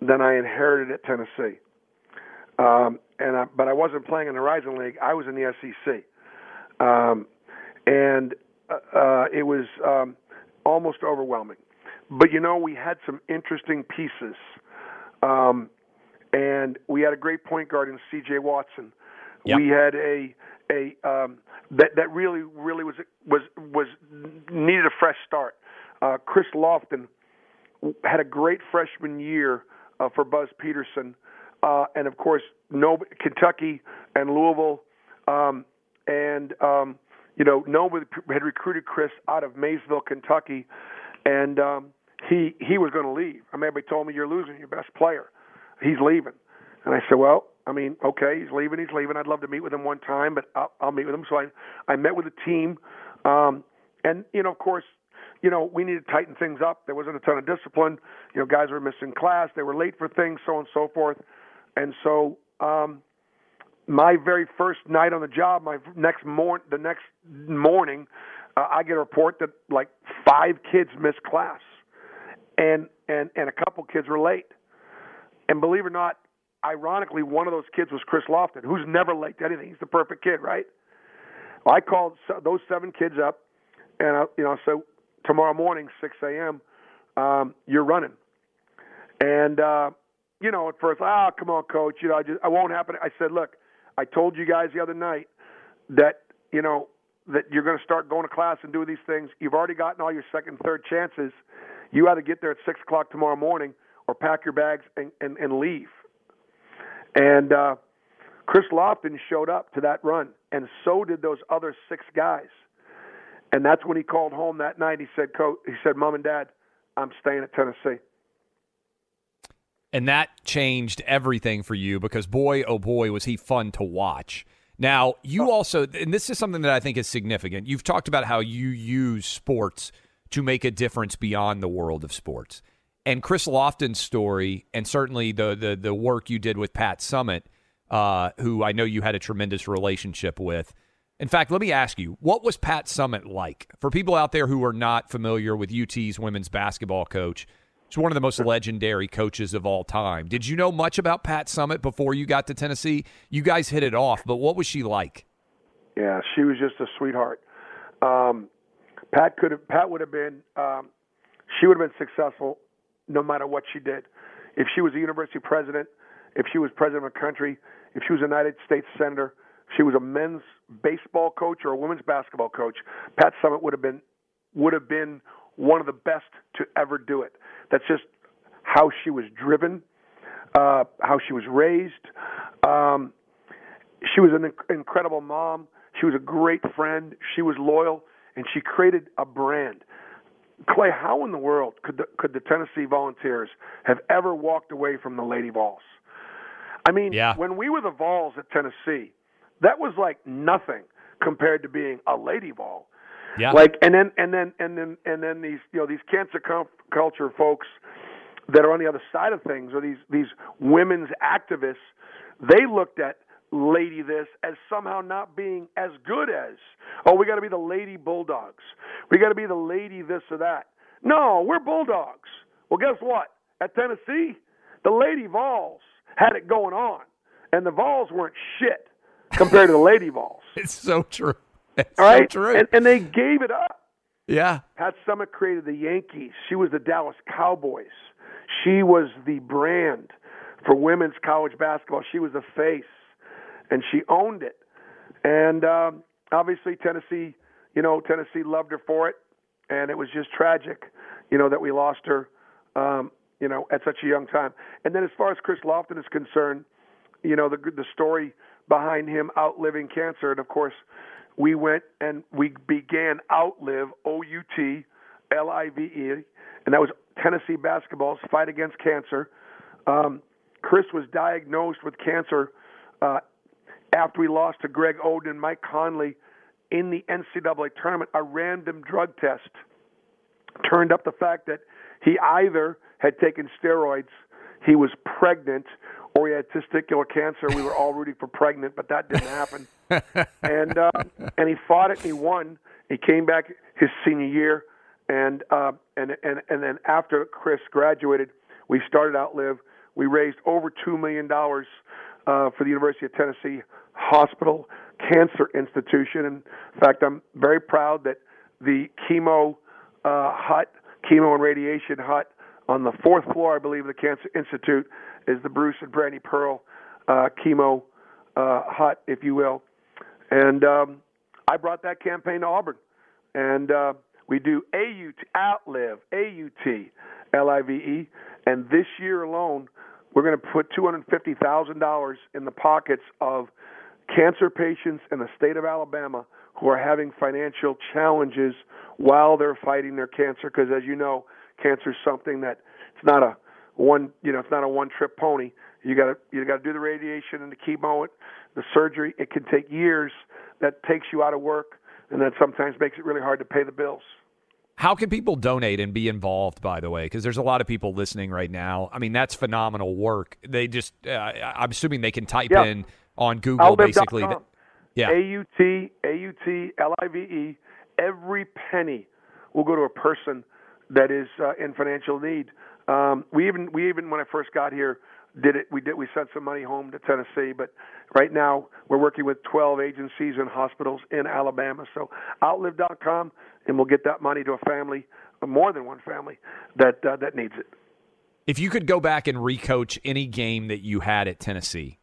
than I inherited at Tennessee. Um, and I, but I wasn't playing in the Horizon League. I was in the SEC, um, and uh, uh, it was um, almost overwhelming. But you know, we had some interesting pieces, um, and we had a great point guard in C.J. Watson. Yep. We had a a um, that that really really was was was needed a fresh start. Uh, Chris Lofton had a great freshman year uh, for Buzz Peterson, uh, and of course, no Kentucky and Louisville, um, and um, you know, nobody had recruited Chris out of Maysville, Kentucky, and um, he he was going to leave. I mean, everybody told me you're losing your best player. He's leaving, and I said, well, I mean, okay, he's leaving. He's leaving. I'd love to meet with him one time, but I'll, I'll meet with him. So I I met with the team, um, and you know, of course, you know, we needed to tighten things up. There wasn't a ton of discipline. You know, guys were missing class. They were late for things, so on and so forth. And so, um, my very first night on the job, my next morning, the next morning, uh, I get a report that like five kids missed class, and and and a couple kids were late. And believe it or not, ironically, one of those kids was Chris Lofton, who's never late to anything. He's the perfect kid, right? Well, I called those seven kids up, and I, you know, so tomorrow morning, 6 a.m., um, you're running. And, uh, you know, at first, ah, oh, come on, coach, you know, I just, I won't happen. I said, look, I told you guys the other night that, you know, that you're going to start going to class and do these things. You've already gotten all your second, third chances. You either get there at six o'clock tomorrow morning or pack your bags and, and, and leave. And uh, Chris Lofton showed up to that run, and so did those other six guys. And that's when he called home that night. He said, "Coach," he said, "Mom and Dad, I'm staying at Tennessee." And that changed everything for you because boy, oh boy, was he fun to watch. Now, you also, and this is something that I think is significant. You've talked about how you use sports to make a difference beyond the world of sports. And Chris Lofton's story, and certainly the the, the work you did with Pat Summitt, uh, who I know you had a tremendous relationship with, in fact, let me ask you, what was Pat Summitt like? For people out there who are not familiar with UT's women's basketball coach, he's one of the most legendary coaches of all time. Did you know much about Pat Summitt before you got to Tennessee? You guys hit it off, but what was she like? Yeah, she was just a sweetheart. Um, Pat could have, Pat would have been, um, she would have been successful no matter what she did. If she was a university president, if she was president of a country, if she was a United States senator, if she was a men's baseball coach or a women's basketball coach, Pat Summitt would have been would have been one of the best to ever do it. That's just how she was driven, uh, how she was raised. Um, she was an incredible mom. She was a great friend. She was loyal, and she created a brand. Clay, how in the world could the, could the Tennessee Volunteers have ever walked away from the Lady Vols? I mean, yeah. when we were the Vols at Tennessee, that was like nothing compared to being a lady Vol. Yeah. Like and then and then and then and then these you know these cancer culture folks that are on the other side of things or these these women's activists, they looked at lady this as somehow not being as good as oh we got to be the lady bulldogs. We got to be the lady this or that. No, we're bulldogs. Well, guess what? At Tennessee, the lady Vols had it going on, and the Vols weren't shit compared to the Lady Vols. It's so true. It's All right? so true. And, and they gave it up. yeah. Pat Summitt created the Yankees. She was the Dallas Cowboys. She was the brand for women's college basketball. She was the face, and she owned it. And um, obviously, Tennessee, you know, Tennessee loved her for it, and it was just tragic, you know, that we lost her, um, you know, at such a young time. And then, as far as Chris Lofton is concerned, you know, the the story behind him outliving cancer, and of course, we went and we began Outlive O U T L I V E, and that was Tennessee basketball's fight against cancer. Um, Chris was diagnosed with cancer uh, after we lost to Greg Oden and Mike Conley in the NCAA tournament. A random drug test turned up the fact that he either had taken steroids, he was pregnant, or he had testicular cancer. We were all rooting for pregnant, but that didn't happen. and uh, and he fought it. and He won. He came back his senior year, and uh, and and and then after Chris graduated, we started Outlive. We raised over two million dollars uh, for the University of Tennessee Hospital Cancer Institution. And in fact, I'm very proud that the chemo uh, hut, chemo and radiation hut on the fourth floor, I believe, of the Cancer Institute is the Bruce and Brandy Pearl uh, chemo uh, hut, if you will. And um, I brought that campaign to Auburn, and uh, We do AUT, Outlive, A-U-T, L-I-V-E. And this year alone, we're going to put $250,000 in the pockets of cancer patients in the state of Alabama who are having financial challenges while they're fighting their cancer. Because as you know, cancer is something that it's not a one, you know, it's not a one-trip pony. You got to you got to do the radiation and the chemo, it, the surgery. It can take years. That takes you out of work, and that sometimes makes it really hard to pay the bills. How can people donate and be involved, by the way? Because there's a lot of people listening right now. I mean, that's phenomenal work. They just, uh, I'm assuming they can type Yeah. in on Google basically. Yeah. A U T A U T L I V E. Every penny will go to a person that is uh, in financial need. Um, we even we even when I first got here did it. We did we sent some money home to Tennessee, but right now we're working with 12 agencies and hospitals in Alabama. So Outlive.com, and we'll get that money to a family, more than one family that uh, that needs it. If you could go back and recoach any game that you had at Tennessee,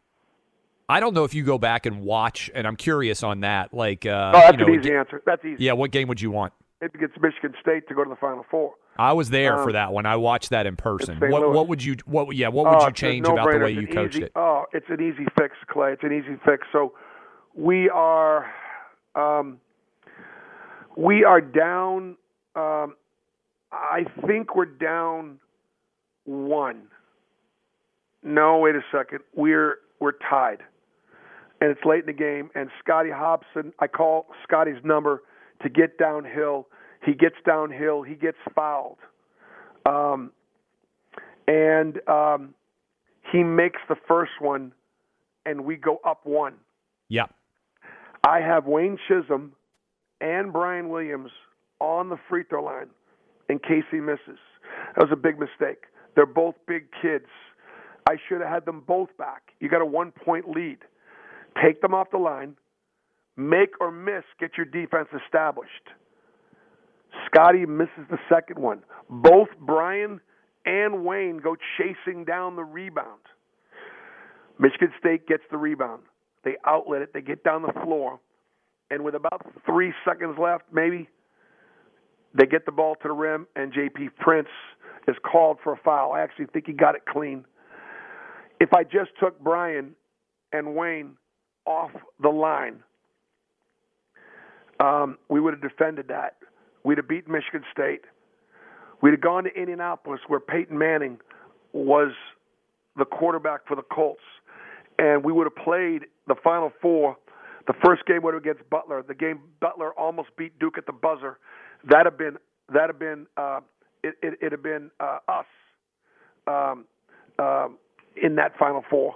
I don't know if you go back and watch, and I'm curious on that. Like, uh, oh, that's you know, an easy answer. That's easy. yeah, what game would you want? It gets Michigan State to go to the Final Four. I was there for Um, that one. I watched that in person. What, Louis. what would you? What? Yeah, what would Oh, you a change about the way you coached easy- it? Oh, it's an easy fix, Clay. It's an easy fix. So we are um, we are down. Um, I think we're down one. No, wait a second. We're we're tied, and it's late in the game. And Scotty Hopson, I call Scotty's number to get downhill. He gets downhill. He gets fouled. Um, and um, he makes the first one, and we go up one. Yeah. I have Wayne Chism and Brian Williams on the free throw line in case he misses. That was a big mistake. They're both big kids. I should have had them both back. You got a one point lead. Take them off the line. Make or miss, get your defense established. Scotty misses the second one. Both Brian and Wayne go chasing down the rebound. Michigan State gets the rebound. They outlet it. They get down the floor. And with about three seconds left, maybe, they get the ball to the rim, and JP Prince is called for a foul. I actually think he got it clean. If I just took Brian and Wayne off the line, um, we would have defended that. We'd have beaten Michigan State. We'd have gone to Indianapolis where Peyton Manning was the quarterback for the Colts, and we would have played the Final Four. The first game would have against Butler. The game Butler almost beat Duke at the buzzer. That'd have been that'd have been uh, it, it it'd have been uh, us um, um, in that Final Four.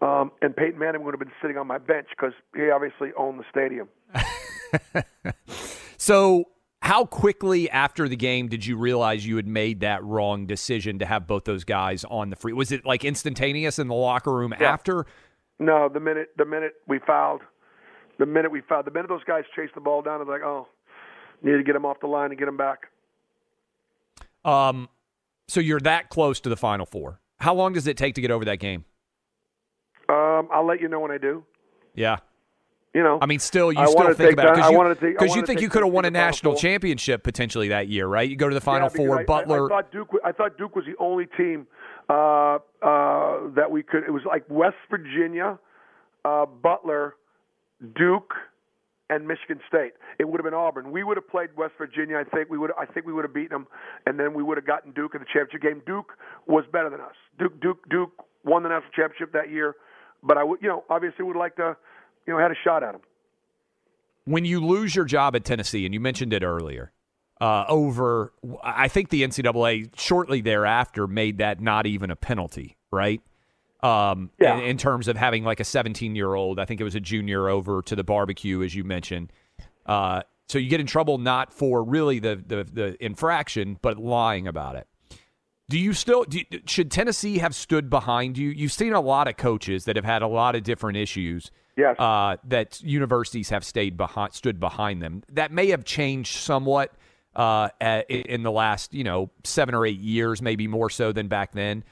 Um, and Peyton Manning would have been sitting on my bench because he obviously owned the stadium. So, how quickly after the game did you realize you had made that wrong decision to have both those guys on the free? Was it like instantaneous in the locker room Yeah. after? No, the minute the minute we fouled, the minute we fouled, the minute those guys chased the ball down, I was like, oh, need to get them off the line and get them back. Um, so you're that close to the Final Four. How long does it take to get over that game? Um, I'll let you know when I do. Yeah. You know, I mean, still, you I still think about it that- because you, wanted to take- I 'cause you think you could have won a national championship potentially that year, right? You go to the Final Yeah, Four. I- Butler. I, I thought Duke. I thought Duke was the only team uh, uh, that we could. It was like West Virginia, uh, Butler, Duke, and Michigan State. It would have been Auburn. We would have played West Virginia. I think we would. I think we would have beaten them, and then we would have gotten Duke in the championship game. Duke was better than us. Duke. Duke. Duke won the national championship that year, but I would. You know, obviously would like to. You know, had a shot at him. when you lose your job at Tennessee, and you mentioned it earlier, uh, over, I think the NCAA shortly thereafter made that not even a penalty, right? Um, Yeah. in, in terms of having like a 17 year old, I think it was a junior over to the barbecue, as you mentioned. Uh, so you get in trouble not for really the, the, the infraction, but lying about it. Do you still do should Tennessee have stood behind you? You've seen a lot of coaches that have had a lot of different issues. Yes. Uh, that universities have stayed behind, stood behind them. That may have changed somewhat uh, in the last, you know, seven or eight years, maybe more so than back then.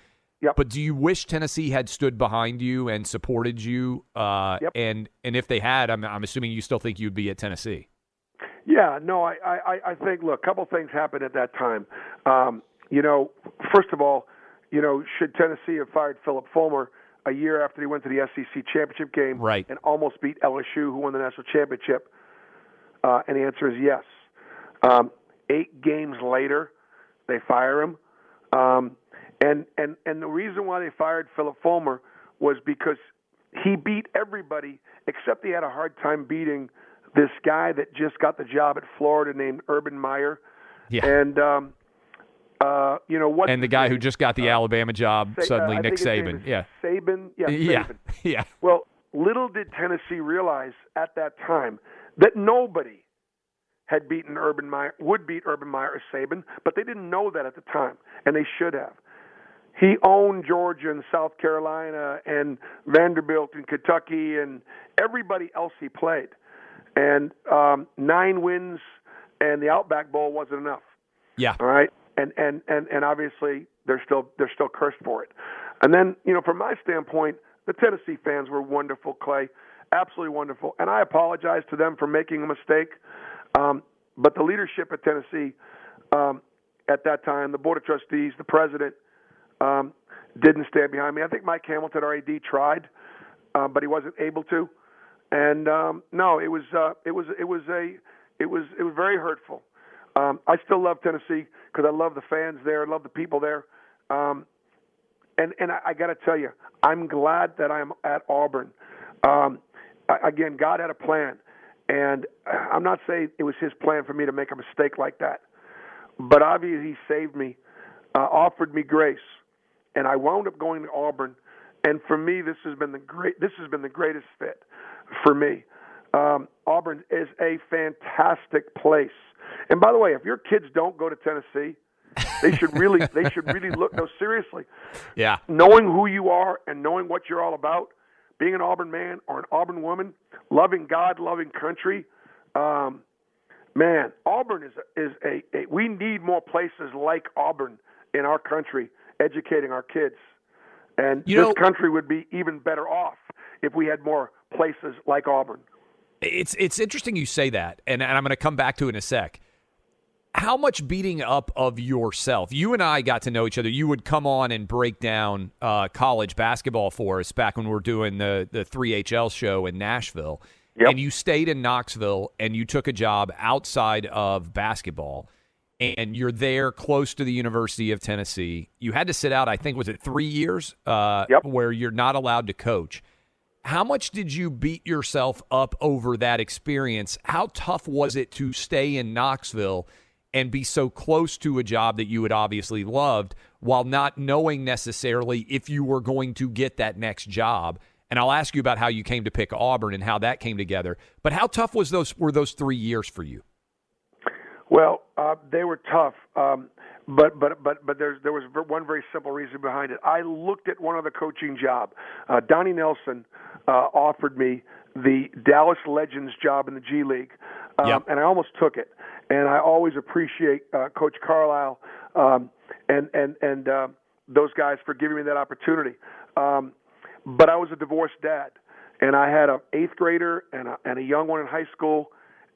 Yep. But do you wish Tennessee had stood behind you and supported you? Uh, Yep. And and if they had, I'm, I'm assuming you still think you'd be at Tennessee. Yeah, no, I, I, I think look, a couple things happened at that time. Um, you know, first of all, you know, should Tennessee have fired Phillip Fulmer a year after he went to the SEC championship game Right. and almost beat LSU, who won the national championship? Uh, and the answer is yes. Um, eight games later, they fire him, um, and and and the reason why they fired Phillip Fulmer was because he beat everybody except he had a hard time beating this guy that just got the job at Florida named Urban Meyer. Yeah. And um, uh, you know what? And the guy who just got the Alabama job Sa- uh, suddenly, I Nick Saban. Yeah. Saban. Yeah. Yeah. Saban. Yeah. Well, little did Tennessee realize at that time that nobody had beaten Urban Meyer, would beat Urban Meyer or Saban, but they didn't know that at the time, and they should have. He owned Georgia and South Carolina and Vanderbilt and Kentucky and everybody else he played. And um, nine wins and the Outback Bowl wasn't enough. Yeah. All right, and and and and obviously they're still they're still cursed for it. And then you know, from my standpoint, the Tennessee fans were wonderful, Clay, absolutely wonderful. And I apologize to them for making a mistake. Um, but the leadership at Tennessee um, at that time, the board of trustees, the president, um, didn't stand behind me. I think Mike Hamilton, our AD, tried, um, but he wasn't able to. And um, no, it was uh, it was it was a it was it was very hurtful. Um, I still love Tennessee because I love the fans there, I love the people there. Um, and and I, I got to tell you, I'm glad that I'm at Auburn. Um, I, again, God had a plan, and I'm not saying it was His plan for me to make a mistake like that, but obviously He saved me, uh, offered me grace, and I wound up going to Auburn. And for me, this has been the great. This has been the greatest fit for me. Um, Auburn is a fantastic place. And by the way, if your kids don't go to Tennessee, they should really they should really look no seriously. Yeah. Knowing who you are and knowing what you're all about, being an Auburn man or an Auburn woman, loving God, loving country, um, man, Auburn is a, is a, a we need more places like Auburn in our country educating our kids. And You this know- country would be even better off if we had more places like Auburn. It's it's interesting you say that, and, and I'm going to come back to it in a sec. How much beating up of yourself? You and I got to know each other. You would come on and break down uh, college basketball for us back when we were doing the the 3HL show in Nashville. Yep. And you stayed in Knoxville and you took a job outside of basketball. And you're there close to the University of Tennessee. You had to sit out, I think, was it three years uh, Yep. where you're not allowed to coach. How much did you beat yourself up over that experience? How tough was it to stay in Knoxville and be so close to a job that you had obviously loved while not knowing necessarily if you were going to get that next job? And I'll ask you about how you came to pick Auburn and how that came together. But how tough was those were those 3 years for you? Well, uh, they were tough, um, but but but but there's there was one very simple reason behind it. I looked at one other coaching job. Uh, Donnie Nelson uh, offered me the Dallas Legends job in the G League, um, Yep. and I almost took it. And I always appreciate uh, Coach Carlisle um, and and and uh, those guys for giving me that opportunity. Um, but I was a divorced dad, and I had an eighth grader and a, and a young one in high school,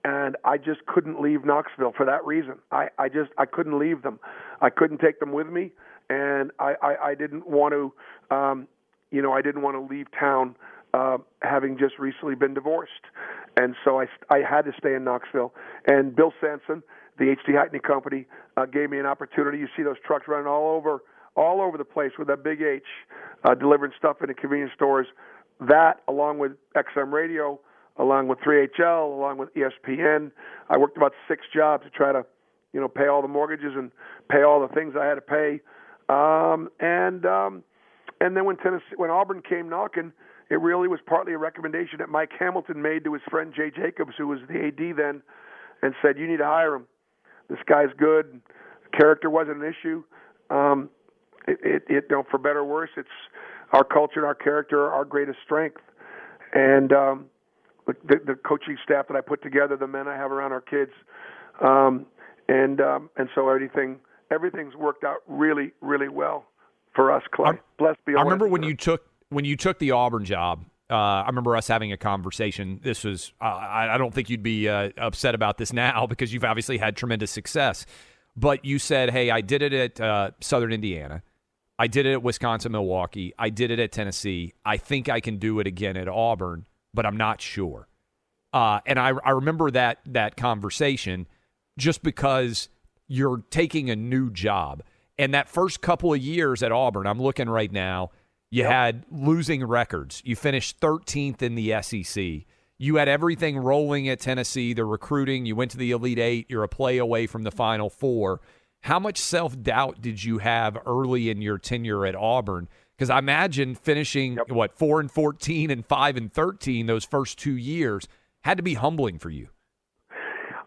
and I just couldn't leave Knoxville for that reason. I, I just I couldn't leave them. I couldn't take them with me, and I, I, I didn't want to, um, you know, I didn't want to leave town uh, having just recently been divorced, and so I I had to stay in Knoxville. And Bill Sansom, the H.T. Hackney Company, uh, gave me an opportunity. You see those trucks running all over all over the place with that big H, uh, delivering stuff into convenience stores. That, along with XM Radio, along with 3HL, along with ESPN, I worked about six jobs to try to, you know, pay all the mortgages and pay all the things I had to pay. Um, and um, and then when Tennessee, when Auburn came knocking, it really was partly a recommendation that Mike Hamilton made to his friend Jay Jacobs, who was the AD then, and said, "You need to hire him. This guy's good. Character wasn't an issue. Um, it, it, it, you know, for better or worse, it's our culture and our character our greatest strength. And um, the, the, the coaching staff that I put together, the men I have around our kids, um, and um, and so everything everything's worked out really really well for us, Clay. I- Blessed be. I remember when you took when you took the Auburn job. Uh, I remember us having a conversation. This was, uh, I, I don't think you'd be uh, upset about this now because you've obviously had tremendous success. But you said, hey, I did it at uh, Southern Indiana. I did it at Wisconsin, Milwaukee. I did it at Tennessee. I think I can do it again at Auburn, but I'm not sure. Uh, and I, I remember that that conversation just because you're taking a new job. And that first couple of years at Auburn, I'm looking right now, you Yep. had losing records. You finished 13th in the SEC. You had everything rolling at Tennessee, the recruiting. You went to the Elite Eight. You're a play away from the Final Four. How much self doubt did you have early in your tenure at Auburn? Because I imagine finishing what four and fourteen and five and thirteen those first two years had to be humbling for you.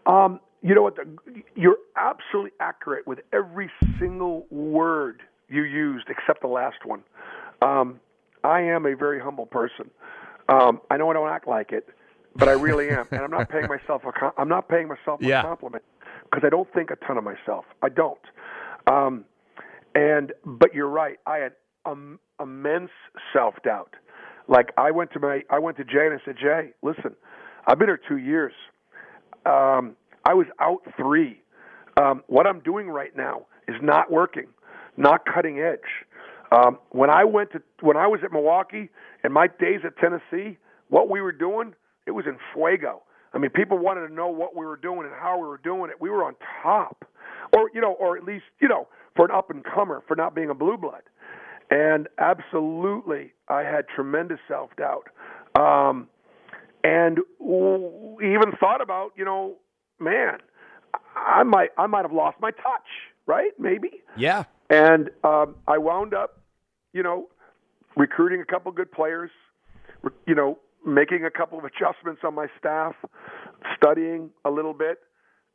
Um, you know what? The, you're absolutely accurate with every single word you used, except the last one. Um, I am a very humble person. Um, I know I don't act like it, but I really am, and I'm not paying myself a com- I'm not paying myself a compliment because I don't think a ton of myself. I don't. Um, and but you're right. I had um, immense self doubt. Like I went to my I went to Jay and I said, Jay, listen, I've been here two years. Um, I was out three. Um, what I'm doing right now is not working, not cutting edge. Um, when I went to when I was at Milwaukee and my days at Tennessee, what we were doing, it was in fuego. I mean, people wanted to know what we were doing and how we were doing it. We were on top, or you know, or at least you know, for an up and comer for not being a blue blood. And absolutely, I had tremendous self doubt, um, and even thought about, you know, man, I might I might have lost my touch, right? Maybe. Yeah. And um, I wound up, you know, recruiting a couple good players, you know, making a couple of adjustments on my staff, studying a little bit,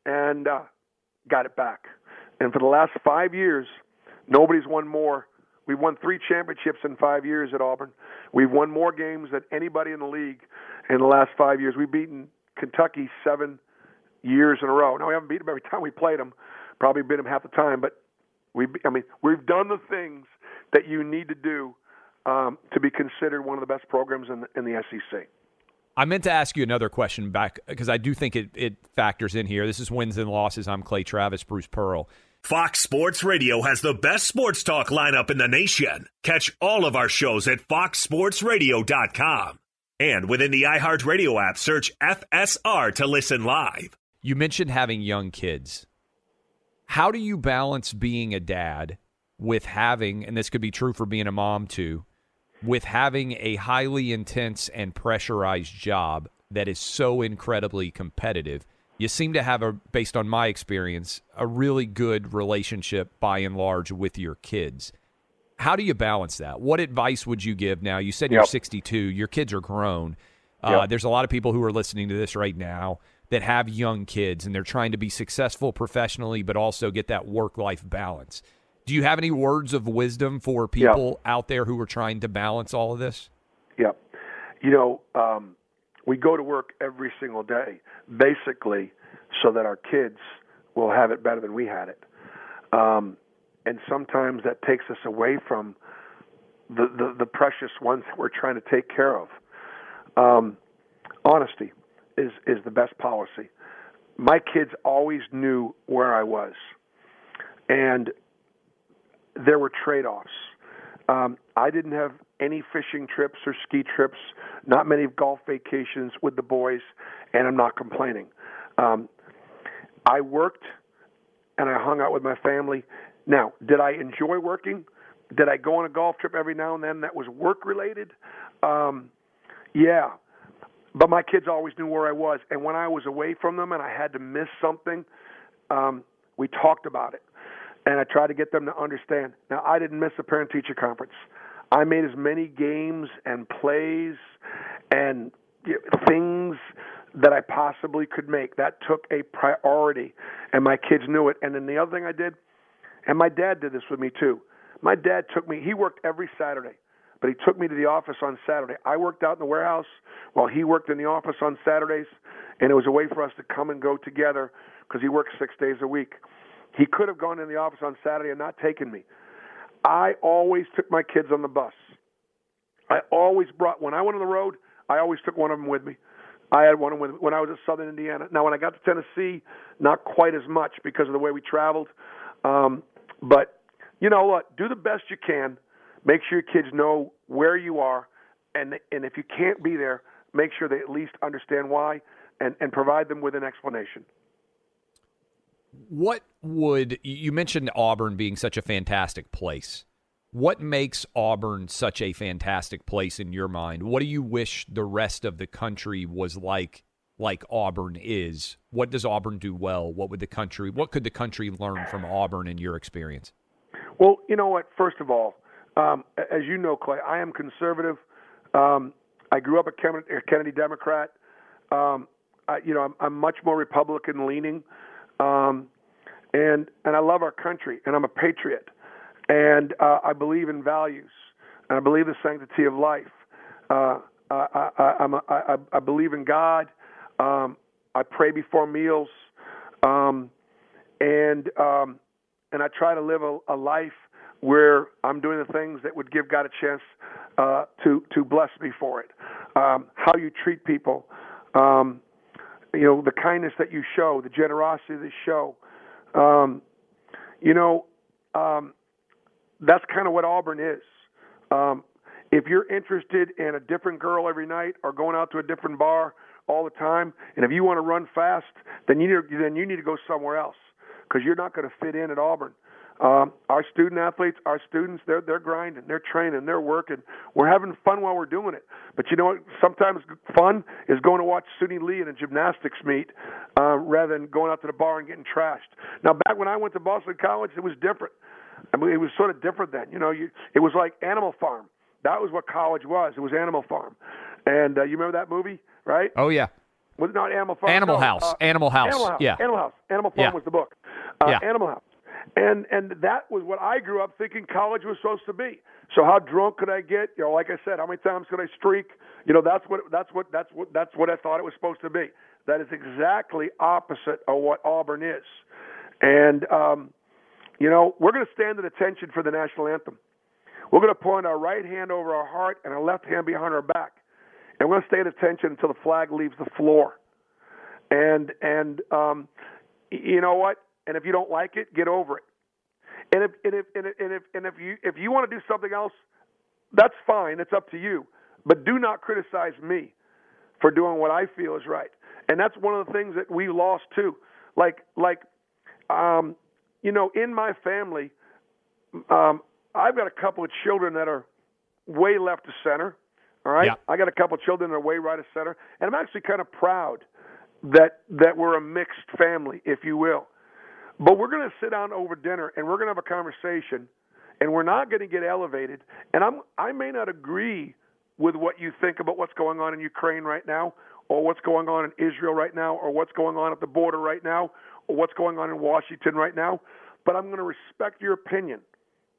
and uh, got it back. And for the last five years, nobody's won more. We've won three championships in five years at Auburn. We've won more games than anybody in the league in the last five years. We've beaten Kentucky seven years in a row. Now we haven't beat them every time we played them. Probably beat them half the time, but we. I mean, we've done the things that you need to do um, to be considered one of the best programs in the, in the SEC. I meant to ask you another question back because I do think it, it factors in here. This is wins and losses. I'm Clay Travis, Bruce Pearl. Fox Sports Radio has the best sports talk lineup in the nation. Catch all of our shows at foxsportsradio.com. And within the iHeartRadio app, search FSR to listen live. You mentioned having young kids. How do you balance being a dad with having, and this could be true for being a mom too, with having a highly intense and pressurized job that is so incredibly competitive? You seem to have a, based on my experience, a really good relationship by and large with your kids. How do you balance that? What advice would you give now? You said you're 62, your kids are grown. Uh, Yep. There's a lot of people who are listening to this right now that have young kids and they're trying to be successful professionally, but also get that work life balance. Do you have any words of wisdom for people out there who are trying to balance all of this? Yep. You know, um, we go to work every single day, basically, so that our kids will have it better than we had it. Um, and sometimes that takes us away from the, the, the precious ones that we're trying to take care of. Um, honesty is, is the best policy. My kids always knew where I was. And there were trade offs. Um, I didn't have any fishing trips or ski trips, not many golf vacations with the boys, and I'm not complaining. Um, I worked and I hung out with my family. Now, did I enjoy working? Did I go on a golf trip every now and then that was work related? Um, yeah. But my kids always knew where I was. And when I was away from them and I had to miss something, um, we talked about it and I tried to get them to understand. Now, I didn't miss a parent teacher conference. I made as many games and plays and things that I possibly could make. That took a priority, and my kids knew it. And then the other thing I did, and my dad did this with me too. My dad took me, he worked every Saturday, but he took me to the office on Saturday. I worked out in the warehouse while he worked in the office on Saturdays, and it was a way for us to come and go together because he worked six days a week. He could have gone in the office on Saturday and not taken me. I always took my kids on the bus. I always brought when I went on the road. I always took one of them with me. I had one with when I was at Southern Indiana. Now, when I got to Tennessee, not quite as much because of the way we traveled. Um, but you know what? Do the best you can. Make sure your kids know where you are, and and if you can't be there, make sure they at least understand why, and and provide them with an explanation. What would you mentioned Auburn being such a fantastic place? What makes Auburn such a fantastic place in your mind? What do you wish the rest of the country was like like Auburn is? What does Auburn do well? What would the country what could the country learn from Auburn in your experience? Well, you know what? First of all, um, as you know, Clay, I am conservative. Um, I grew up a Kennedy Democrat. Um, I, you know, I'm, I'm much more Republican leaning, um, and and I love our country, and I'm a patriot. And uh, I believe in values, and I believe the sanctity of life. Uh, I, I, I'm a, I, I believe in God. Um, I pray before meals, um, and um, and I try to live a, a life where I'm doing the things that would give God a chance uh, to to bless me for it. Um, how you treat people, um, you know, the kindness that you show, the generosity that you show. Um, you know, um, that's kind of what Auburn is. Um, if you're interested in a different girl every night or going out to a different bar all the time, and if you want to run fast, then you need then you need to go somewhere else because you're not going to fit in at Auburn. Um, our student athletes, our students, they're they're grinding, they're training, they're working. We're having fun while we're doing it. But you know what? Sometimes fun is going to watch Suni Lee in a gymnastics meet uh, rather than going out to the bar and getting trashed. Now, back when I went to Boston College, it was different. I mean, it was sort of different then. You know, you, it was like Animal Farm. That was what college was. It was Animal Farm. And uh, you remember that movie, right? Oh yeah. Was it not Animal Farm? Animal no, House. Uh, Animal House. Animal House. Yeah. Animal House. Animal Farm Yeah. was the book. Uh, Yeah. Animal House. And and that was what I grew up thinking college was supposed to be. So how drunk could I get? You know, like I said, how many times could I streak? You know, that's what that's what that's what that's what I thought it was supposed to be. That is exactly opposite of what Auburn is. And um, you know, we're going to stand at attention for the national anthem. We're going to point our right hand over our heart and our left hand behind our back, and we're going to stay at attention until the flag leaves the floor. And and um, you know what? And if you don't like it, get over it. And if and if and if and if, and if you if you want to do something else, that's fine. It's up to you. But do not criticize me for doing what I feel is right. And that's one of the things that we lost too. Like like um, you know, in my family, um, I've got a couple of children that are way left of center. All right, Yeah. I got a couple of children that are way right of center, and I'm actually kind of proud that that we're a mixed family, if you will. But we're going to sit down over dinner and we're going to have a conversation, and we're not going to get elevated. And I'm I may not agree with what you think about what's going on in Ukraine right now, or what's going on in Israel right now, or what's going on at the border right now, or what's going on in Washington right now. But I'm going to respect your opinion,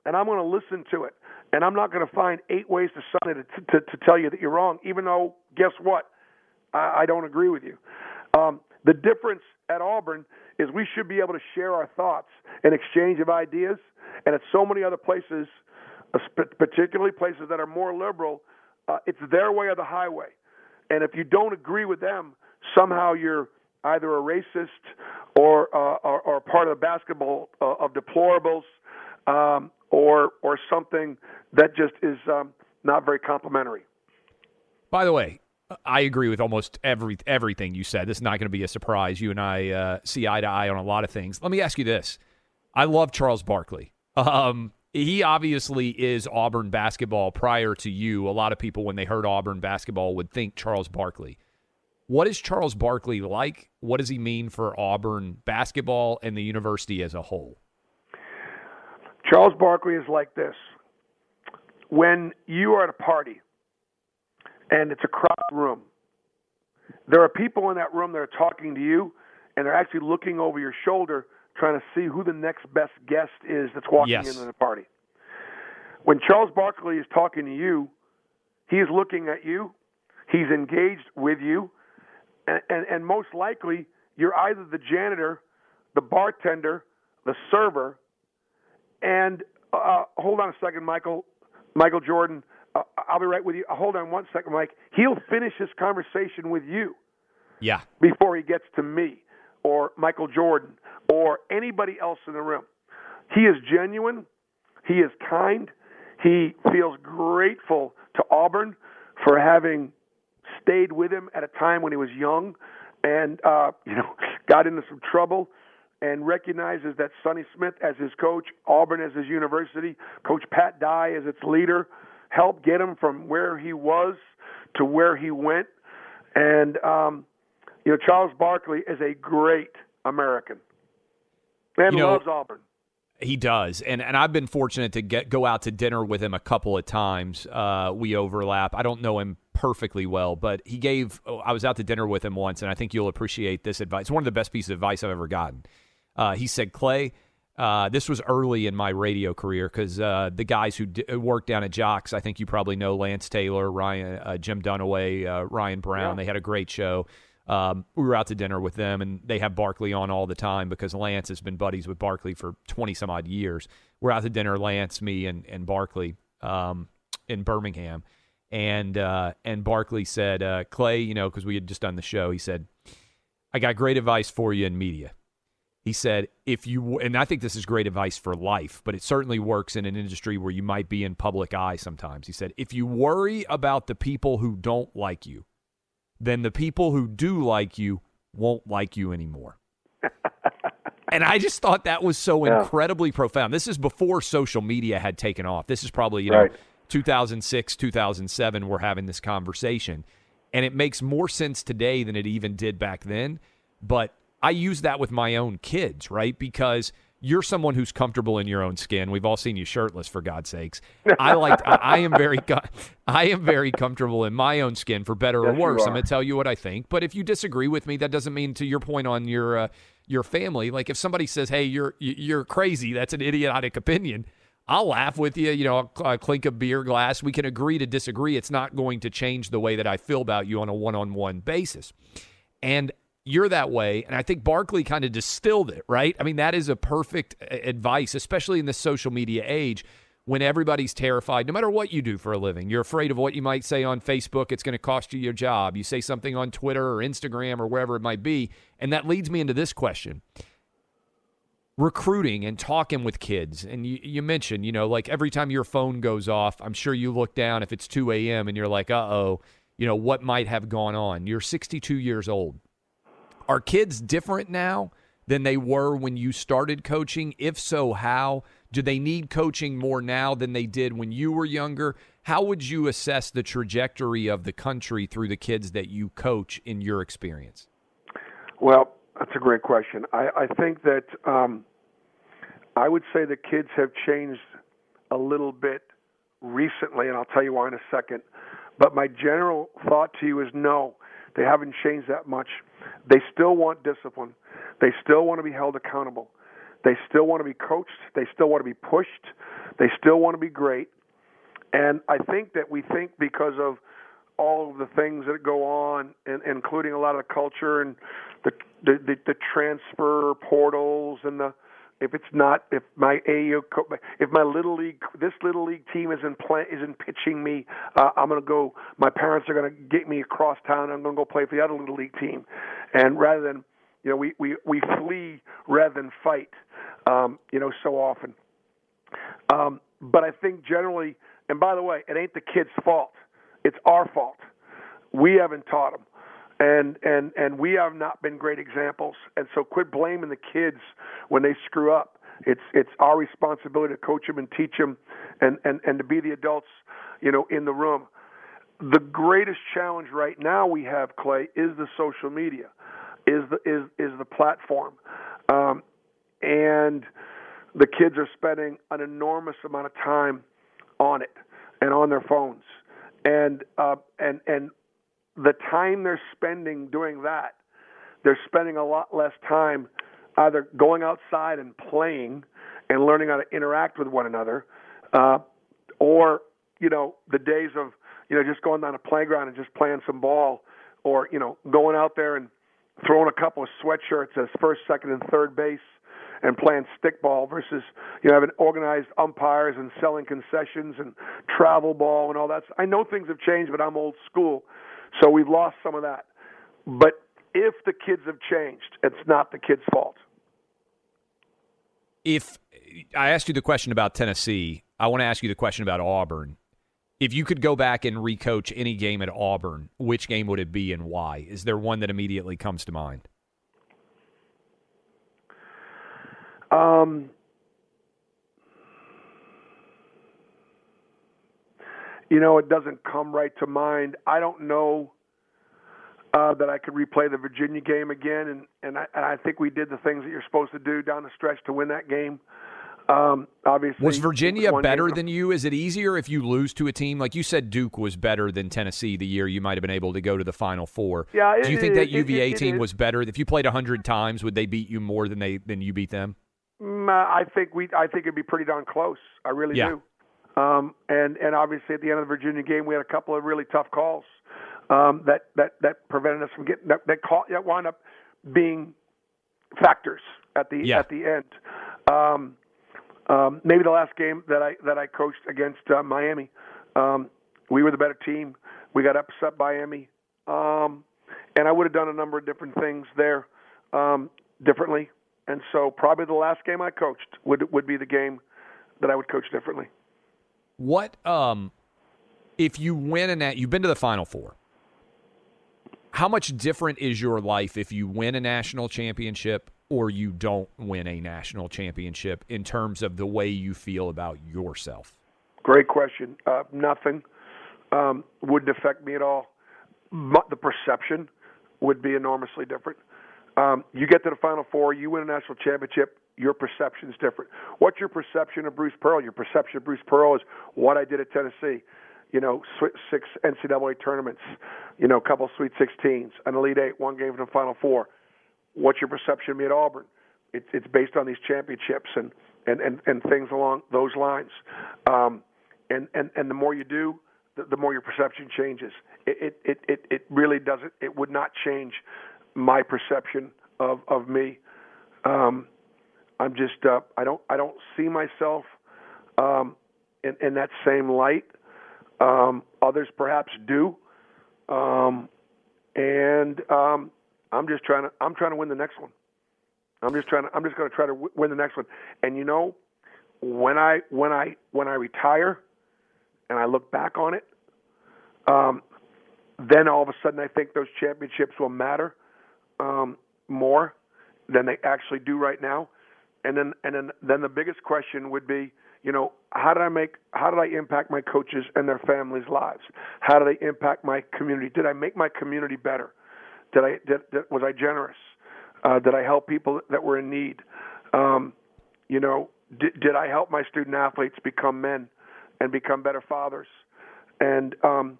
and I'm going to listen to it. And I'm not going to find eight ways to Sunday to, to, to tell you that you're wrong, even though guess what? I, I don't agree with you. Um, the difference at Auburn is we should be able to share our thoughts and exchange of ideas. And at so many other places, uh, particularly places that are more liberal, uh, it's their way or the highway. And if you don't agree with them, somehow you're either a racist or uh, or, or part of the basketball uh, of deplorables, um, or or something that just is um, not very complimentary. By the way, I agree with almost every everything you said. This is not going to be a surprise. You and I uh, see eye to eye on a lot of things. Let me ask you this: I love Charles Barkley. Um, he obviously is Auburn basketball prior to you. A lot of people, when they heard Auburn basketball, would think Charles Barkley. What is Charles Barkley like? What does he mean for Auburn basketball and the university as a whole? Charles Barkley is like this. When you are at a party and it's a crowded room, there are people in that room that are talking to you and they're actually looking over your shoulder trying to see who the next best guest is that's walking Yes. into the party. When Charles Barkley is talking to you, he's looking at you, he's engaged with you, and, and, and most likely you're either the janitor, the bartender, the server, and uh, hold on a second, Michael. Michael Jordan. I'll be right with you. Hold on one second, Mike. He'll finish his conversation with you Yeah. before he gets to me or Michael Jordan or anybody else in the room. He is genuine. He is kind. He feels grateful to Auburn for having stayed with him at a time when he was young and uh, you know got into some trouble and recognizes that Sonny Smith as his coach, Auburn as his university, Coach Pat Dye as its leader, helped get him from where he was to where he went. And um, you know, Charles Barkley is a great American and You know- loves Auburn. He does, and and I've been fortunate to get go out to dinner with him a couple of times. Uh, we overlap. I don't know him perfectly well, but he gave. oh, I was out to dinner with him once, and I think you'll appreciate this advice. It's one of the best pieces of advice I've ever gotten. Uh, he said, "Clay, uh, this was early in my radio career because uh, the guys who d- worked down at JOX, I think you probably know Lance Taylor, Ryan, uh, Jim Dunaway, uh, Ryan Brown. They had a great show. Um, we were out to dinner with them, and they have Barkley on all the time because Lance has been buddies with Barkley for twenty some odd years. We're out to dinner, Lance, me, and and Barkley um, in Birmingham, and uh, and Barkley said, uh, Clay, you know, because we had just done the show, he said, I got great advice for you in media. He said, if you, and I think this is great advice for life, but it certainly works in an industry where you might be in public eye sometimes. He said, if you worry about the people who don't like you, then the people who do like you won't like you anymore. and I just thought that was so Yeah. incredibly profound. This is before social media had taken off. This is probably, you know, 2006, 2007, we're having this conversation. And it makes more sense today than it even did back then. But I use that with my own kids, right? Because you're someone who's comfortable in your own skin. We've all seen you shirtless, for God's sakes. I like. I, I am very. I am very comfortable in my own skin, for better or Yes, you worse. I'm going to tell you what I think. But if you disagree with me, that doesn't mean to your point on your uh, your family. Like if somebody says, "Hey, you're you're crazy," that's an idiotic opinion. I'll laugh with you. You know, I'll clink a beer glass. We can agree to disagree. It's not going to change the way that I feel about you on a one-on-one basis. And you're that way. And I think Barkley kind of distilled it, right? I mean, that is a perfect uh, advice, especially in the social media age when everybody's terrified, no matter what you do for a living. You're afraid of what you might say on Facebook. It's going to cost you your job. You say something on Twitter or Instagram or wherever it might be. And that leads me into this question recruiting and talking with kids. And you, you mentioned, you know, like every time your phone goes off, I'm sure you look down if it's 2 a.m. and you're like, uh oh, you know, what might have gone on? You're 62 years old. Are kids different now than they were when you started coaching? If so, how? Do they need coaching more now than they did when you were younger? How would you assess the trajectory of the country through the kids that you coach in your experience? Well, that's a great question. I, I think that um, I would say the kids have changed a little bit recently, and I'll tell you why in a second. But my general thought to you is no, they haven't changed that much. They still want discipline. They still want to be held accountable. They still want to be coached. They still want to be pushed. They still want to be great. And I think that we think because of all of the things that go on, and, including a lot of the culture and the, the the the transfer portals and the if it's not if my AU if my little league this little league team isn't play, isn't pitching me, uh, I'm gonna go. My parents are gonna get me across town. I'm gonna go play for the other little league team, and rather than you know we we we flee rather than fight, um, you know so often. Um, but I think generally, and by the way, it ain't the kid's fault. It's our fault. We haven't taught them, and and and we have not been great examples. And so, quit blaming the kids when they screw up. It's it's our responsibility to coach them and teach them, and and and to be the adults, you know, in the room. The greatest challenge right now we have, Clay, is the social media, is the is is the platform, um, and the kids are spending an enormous amount of time on it and on their phones, and uh, and and the time they're spending doing that, they're spending a lot less time either going outside and playing and learning how to interact with one another, uh, or you know the days of you know just going down a playground and just playing some ball, or you know going out there and throwing a couple of sweatshirts as first, second, and third base, and playing stickball versus you know having organized umpires and selling concessions and travel ball and all that. I know things have changed, but I'm old school, so we've lost some of that. But if the kids have changed, it's not the kids' fault. If I asked you the question about Tennessee, I want to ask you the question about Auburn. If you could go back and recoach any game at Auburn, which game would it be and why? Is there one that immediately comes to mind? Um, you know, it doesn't come right to mind. I don't know uh, that I could replay the Virginia game again, and and I, and I think we did the things that you're supposed to do down the stretch to win that game. Um, obviously, was Virginia better game. than you? Is it easier if you lose to a team like you said? Duke was better than Tennessee the year you might have been able to go to the Final Four. Yeah, Do you it- think that UVA it- it team was better? If you played hundred times, would they beat you more than they than you beat them? Mm, I think we. I think it'd be pretty darn close. I really Yeah. do. Um, and and obviously at the end of the Virginia game, we had a couple of really tough calls um, that that that prevented us from getting that that, call, that wound up being factors at the Yeah. at the end. Um, um, maybe the last game that I that I coached against uh, Miami, um, we were the better team. We got upset by Miami, um, and I would have done a number of different things there um, differently. And so probably the last game I coached would would be the game that I would coach differently. What um if you win in that you've been to the final four. How much different is your life if you win a national championship or you don't win a national championship in terms of the way you feel about yourself? Great question. Uh, nothing um, wouldn't affect me at all. Mu- The perception would be enormously different. Um, you get to the Final Four, you win a national championship, your perception is different. What's your perception of Bruce Pearl? Your perception of Bruce Pearl is what I did at Tennessee. You know, six NCAA tournaments, you know, a couple Sweet 16s, an Elite Eight, one game from the Final Four. What's your perception of me at Auburn? It, it's based on these championships and, and, and, and things along those lines. Um, and, and, and the more you do, the, the more your perception changes. It, it, it, it really doesn't, it would not change my perception of, of me. Um, I'm just, uh, I don't, I don't see myself um, in, in that same light. Um, others perhaps do. Um, and um, I'm just trying to, I'm trying to win the next one. I'm just trying to, I'm just going to try to w- win the next one. And you know, when I, when I, when I retire, and I look back on it, um, then all of a sudden I think those championships will matter um, more than they actually do right now. And then and then then the biggest question would be, you know, how did I make how did I impact my coaches and their families' lives? How did I impact my community? Did I make my community better? Did I did, did was I generous? Uh, did I help people that were in need? Um, you know, did, did I help my student athletes become men and become better fathers? And um,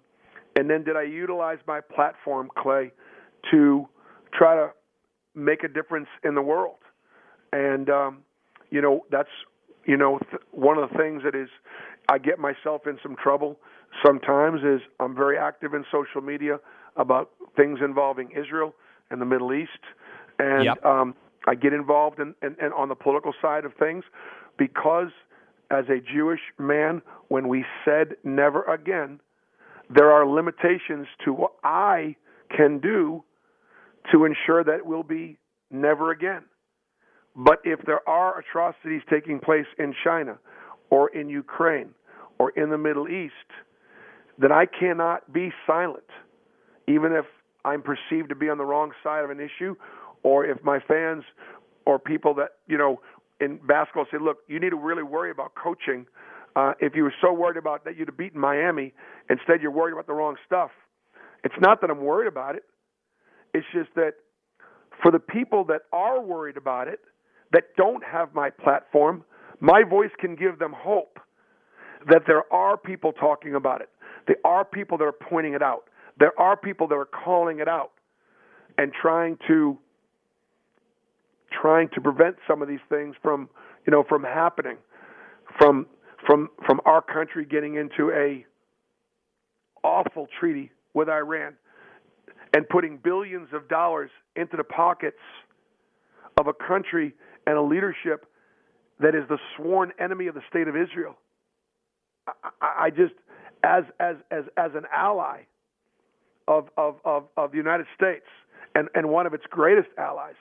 and then did I utilize my platform, Clay, to try to make a difference in the world? And um, you know, that's you know th- one of the things that is I get myself in some trouble sometimes is I'm very active in social media about things involving Israel and the Middle East, and Yep. um, I get involved in, in, in on the political side of things because as a Jewish man, when we said never again, there are limitations to what I can do to ensure that it will be never again. But if there are atrocities taking place in China or in Ukraine or in the Middle East, then I cannot be silent, even if I'm perceived to be on the wrong side of an issue, or if my fans or people that, you know, in basketball say, look, you need to really worry about coaching. Uh, if you were so worried about that you'd have beaten Miami, instead you're worried about the wrong stuff. It's not that I'm worried about it. It's just that for the people that are worried about it, that don't have my platform, my voice can give them hope that there are people talking about it. There are people that are pointing it out. There are people that are calling it out and trying to trying to prevent some of these things from, you know, from happening, from from from our country getting into a awful treaty with Iran and putting billions of dollars into the pockets of a country and a leadership that is the sworn enemy of the state of Israel. I, I, just, as as as as an ally of of of, of the United States and and one of its greatest allies,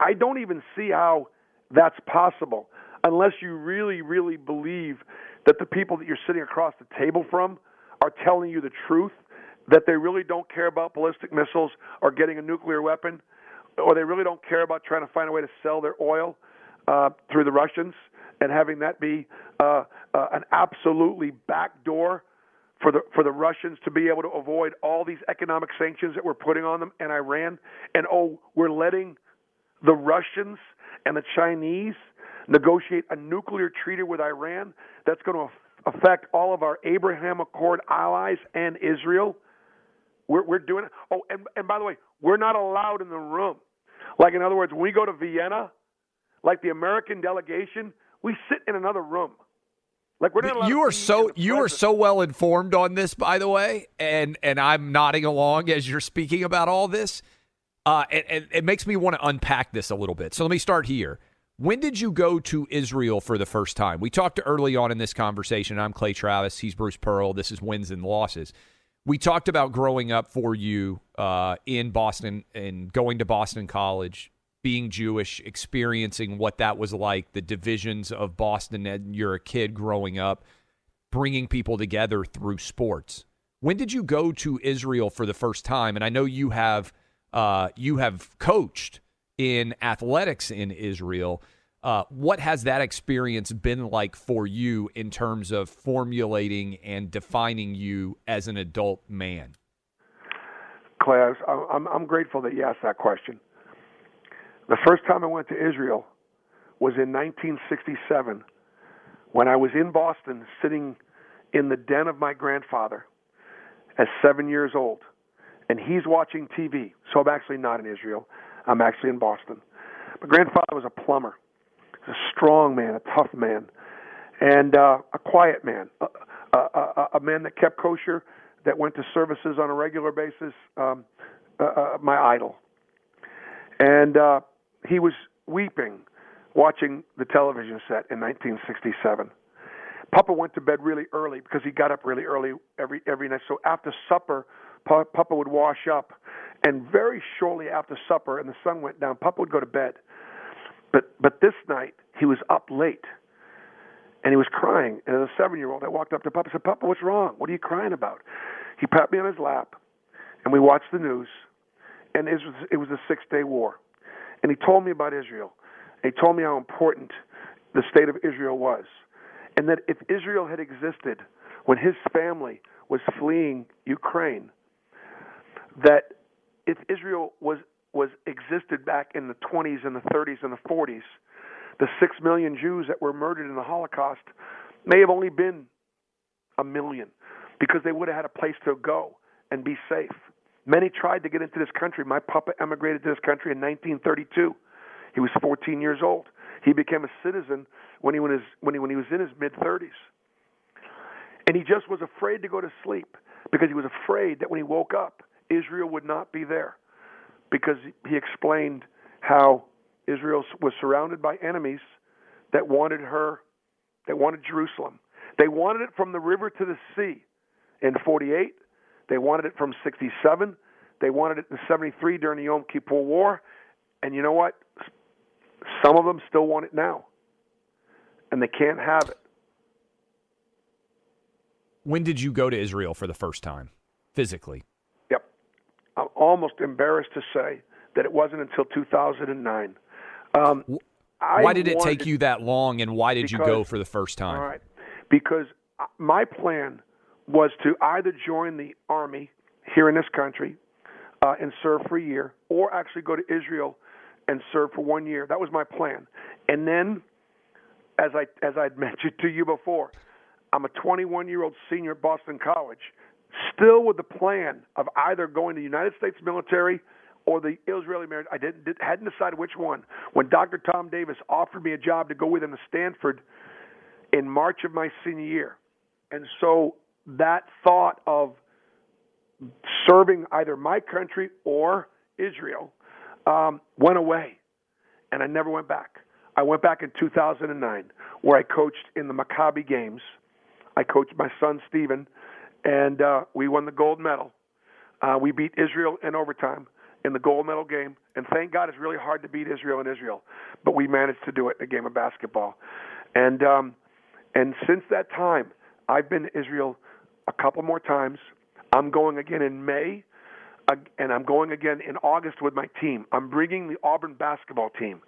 I don't even see how that's possible unless you really really believe that the people that you're sitting across the table from are telling you the truth, that they really don't care about ballistic missiles or getting a nuclear weapon, or they really don't care about trying to find a way to sell their oil uh, through the Russians and having that be uh, uh, an absolutely back door for the for the Russians to be able to avoid all these economic sanctions that we're putting on them and Iran. And oh, we're letting the Russians and the Chinese negotiate a nuclear treaty with Iran that's going to affect all of our Abraham Accord allies and Israel. We're, we're doing it. Oh, and, and by the way, we're not allowed in the room. Like, in other words, when we go to Vienna, like the American delegation, we sit in another room. Like we're not you are so you are so well informed on this, by the way, and and I'm nodding along as you're speaking about all this. Uh, and, and it makes me want to unpack this a little bit. So let me start here. When did you go to Israel for the first time? We talked early on in this conversation. I'm Clay Travis. He's Bruce Pearl. This is wins and losses. We talked about growing up for you uh, in Boston and going to Boston College, being Jewish, experiencing what that was like, the divisions of Boston, and you're a kid growing up, bringing people together through sports. When did you go to Israel for the first time? And I know you have uh, you have coached in athletics in Israel. Uh, what has that experience been like for you in terms of formulating and defining you as an adult man? Clay, I'm, I'm grateful that you asked that question. The first time I went to Israel was in 1967 when I was in Boston sitting in the den of my grandfather at seven years old. And he's watching TV. So I'm actually not in Israel. I'm actually in Boston. My grandfather was a plumber, a strong man, a tough man, and uh, a quiet man, a, a, a a man that kept kosher, that went to services on a regular basis. Um, uh, uh, my idol, and uh, he was weeping watching the television set in 1967. Papa went to bed really early because he got up really early every every night. So after supper, Papa would wash up and very shortly after supper and the sun went down, Papa would go to bed. But but this night he was up late and he was crying. And as a seven year old, I walked up to Papa and said, Papa, what's wrong? What are you crying about? He pat me on his lap and we watched the news. And it was, it was the Six Day War. And he told me about Israel. He told me how important the state of Israel was. And that if Israel had existed when his family was fleeing Ukraine, that if Israel was was existed back in the 20s and the 30s and the 40s, the six million Jews that were murdered in the Holocaust may have only been a million because they would have had a place to go and be safe. Many tried to get into this country. My papa emigrated to this country in 1932. He was 14 years old. He became a citizen when he, was, when he, when he was in his mid 30s. And he just was afraid to go to sleep because he was afraid that when he woke up, Israel would not be there because he explained how Israel was surrounded by enemies that wanted her, that wanted Jerusalem. They wanted it from the river to the sea in 48. They wanted it from 67. They wanted it in 73 during the Yom Kippur War. And you know what? Some of them still want it now. And they can't have it. When did you go to Israel for the first time, physically? Almost embarrassed to say that it wasn't until 2009. Um, why did it take you that long, and why did because, you go for the first time? All right, because uh, my plan was to either join the army here in this country uh, and serve for a year, or actually go to Israel and serve for one year. That was my plan. And then, as I as I'd mentioned to you before, I'm a 21 year old senior at Boston College still with the plan of either going to the United States military or the Israeli military. I didn't did, hadn't decided which one. When Dr. Tom Davis offered me a job to go with him to Stanford in March of my senior year, and so that thought of serving either my country or Israel um, went away, and I never went back. I went back in 2009 where I coached in the Maccabi games. I coached my son Stephen, and uh, we won the gold medal. Uh, we beat Israel in overtime in the gold medal game, and thank God it's really hard to beat Israel in Israel, but we managed to do it in a game of basketball. And um, and since that time, I've been to Israel a couple more times. I'm going again in May, and I'm going again in August with my team. I'm bringing the Auburn basketball team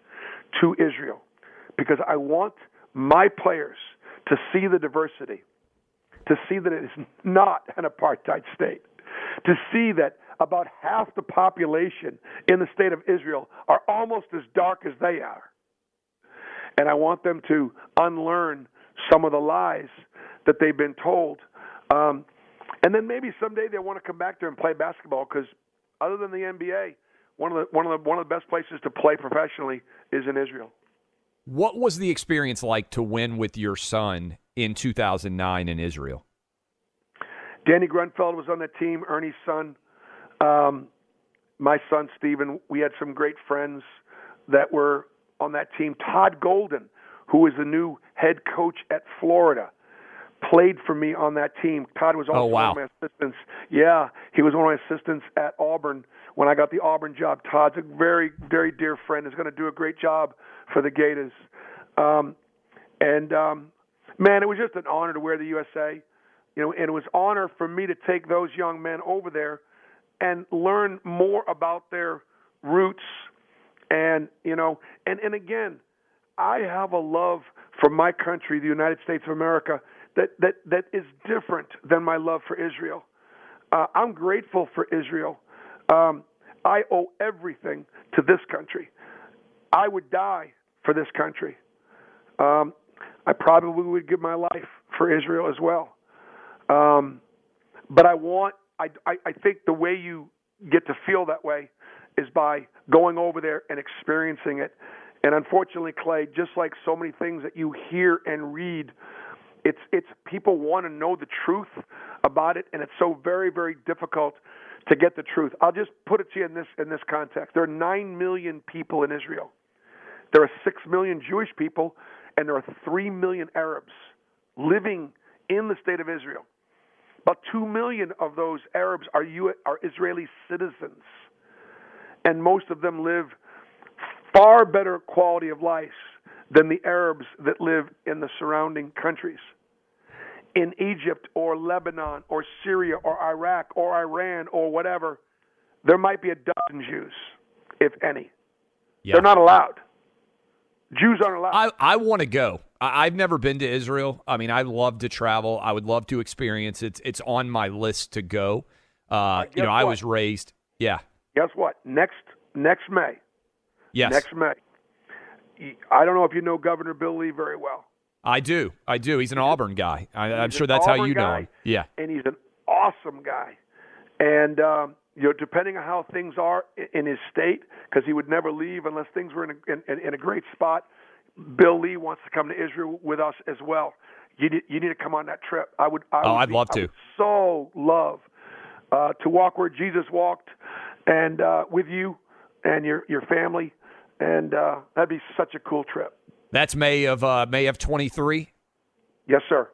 to Israel because I want my players to see the diversity, to see that it is not an apartheid state, to see that about half the population in the state of Israel are almost as dark as they are. And I want them to unlearn some of the lies that they've been told. Um, and then maybe someday they want to come back there and play basketball because other than the NBA, one of the one of the one of the best places to play professionally is in Israel. What was the experience like to win with your son in 2009 in Israel? Danny Grunfeld was on the team, Ernie's son. Um, my son Stephen, we had some great friends that were on that team. Todd Golden, who is the new head coach at Florida, played for me on that team. Todd was also oh, wow. one of my assistants. Yeah, he was one of my assistants at Auburn when I got the Auburn job. Todd's a very, very dear friend. Is going to do a great job for the Gators. Um, and um, man, it was just an honor to wear the USA. You know, and it was honor for me to take those young men over there and learn more about their roots and you know and and again i have a love for my country the united states of america that that that is different than my love for israel uh, i'm grateful for israel. Um, i owe everything to this country. I would die for this country. Um, i probably would give my life for israel as well. Um, but i want I, I, I think the way you get to feel that way is by going over there and experiencing it. And unfortunately, Clay, just like so many things that you hear and read, it's it's people want to know the truth about it, and it's so very very difficult to get the truth. I'll just put it to you in this in this context. There are nine million people in Israel. There are six million Jewish people, and there are three million Arabs living in the state of Israel. About two million of those Arabs are, U- are Israeli citizens, and most of them live far better quality of life than the Arabs that live in the surrounding countries. In Egypt or Lebanon or Syria or Iraq or Iran or whatever, there might be a dozen Jews, if any. Yeah. They're not allowed. Jews aren't allowed. I, I want to go. I, have never been to Israel. I mean, I love to travel. I would love to experience it. It's on my list to go. Uh, you know, what? I was raised. Yeah. Guess what? Next next May. Yes. Next May. I don't know if you know Governor Bill Lee very well. I do. I do. He's an Auburn guy. I, am sure that's Auburn how you know him. Yeah. And he's an awesome guy. And um, you know, depending on how things are in his state, because he would never leave unless things were in a, in, in a great spot. Bill Lee wants to come to Israel with us as well. You need, you need to come on that trip. I would. I oh, would I'd be, love to. so love uh, to walk where Jesus walked, and uh, with you and your your family, and uh, that'd be such a cool trip. That's May of uh, May of 23. Yes, sir.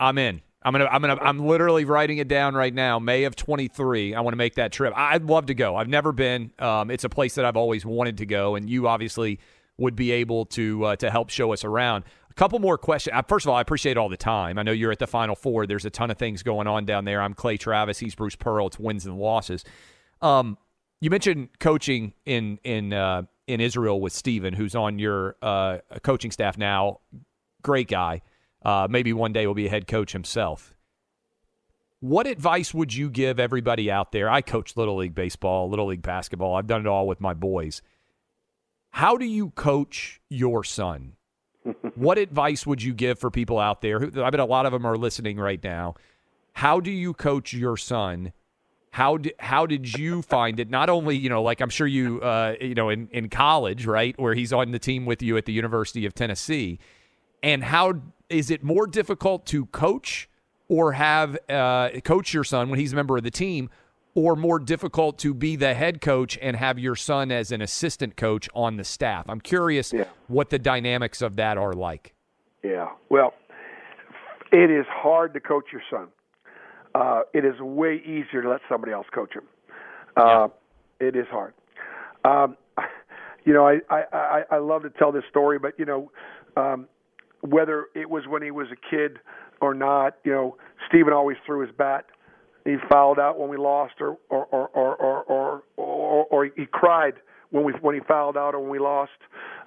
I'm in. I'm gonna. I'm gonna. I'm literally writing it down right now. May of 23. I want to make that trip. I'd love to go. I've never been. Um, it's a place that I've always wanted to go, and you obviously would be able to uh, to help show us around. A couple more questions. Uh, first of all, I appreciate all the time. I know you're at the Final Four. There's a ton of things going on down there. I'm Clay Travis. He's Bruce Pearl. It's wins and losses. Um, you mentioned coaching in in uh, in Israel with Stephen, who's on your uh, coaching staff now. Great guy. Uh, maybe one day will be a head coach himself. What advice would you give everybody out there? I coach Little League Baseball, Little League Basketball. I've done it all with my boys. How do you coach your son? what advice would you give for people out there? I bet a lot of them are listening right now. How do you coach your son? How did how did you find it? Not only you know, like I'm sure you uh, you know in in college, right, where he's on the team with you at the University of Tennessee, and how is it more difficult to coach or have uh, coach your son when he's a member of the team, or more difficult to be the head coach and have your son as an assistant coach on the staff? I'm curious Yeah. what the dynamics of that are like. Yeah. Well, it is hard to coach your son. Uh, it is way easier to let somebody else coach him. Uh, It is hard. Um, you know, I, I, I, I love to tell this story, but you know, um, whether it was when he was a kid or not, you know, Stephen always threw his bat. He fouled out when we lost, or or or or or or, or, or he cried when we when he fouled out or when we lost.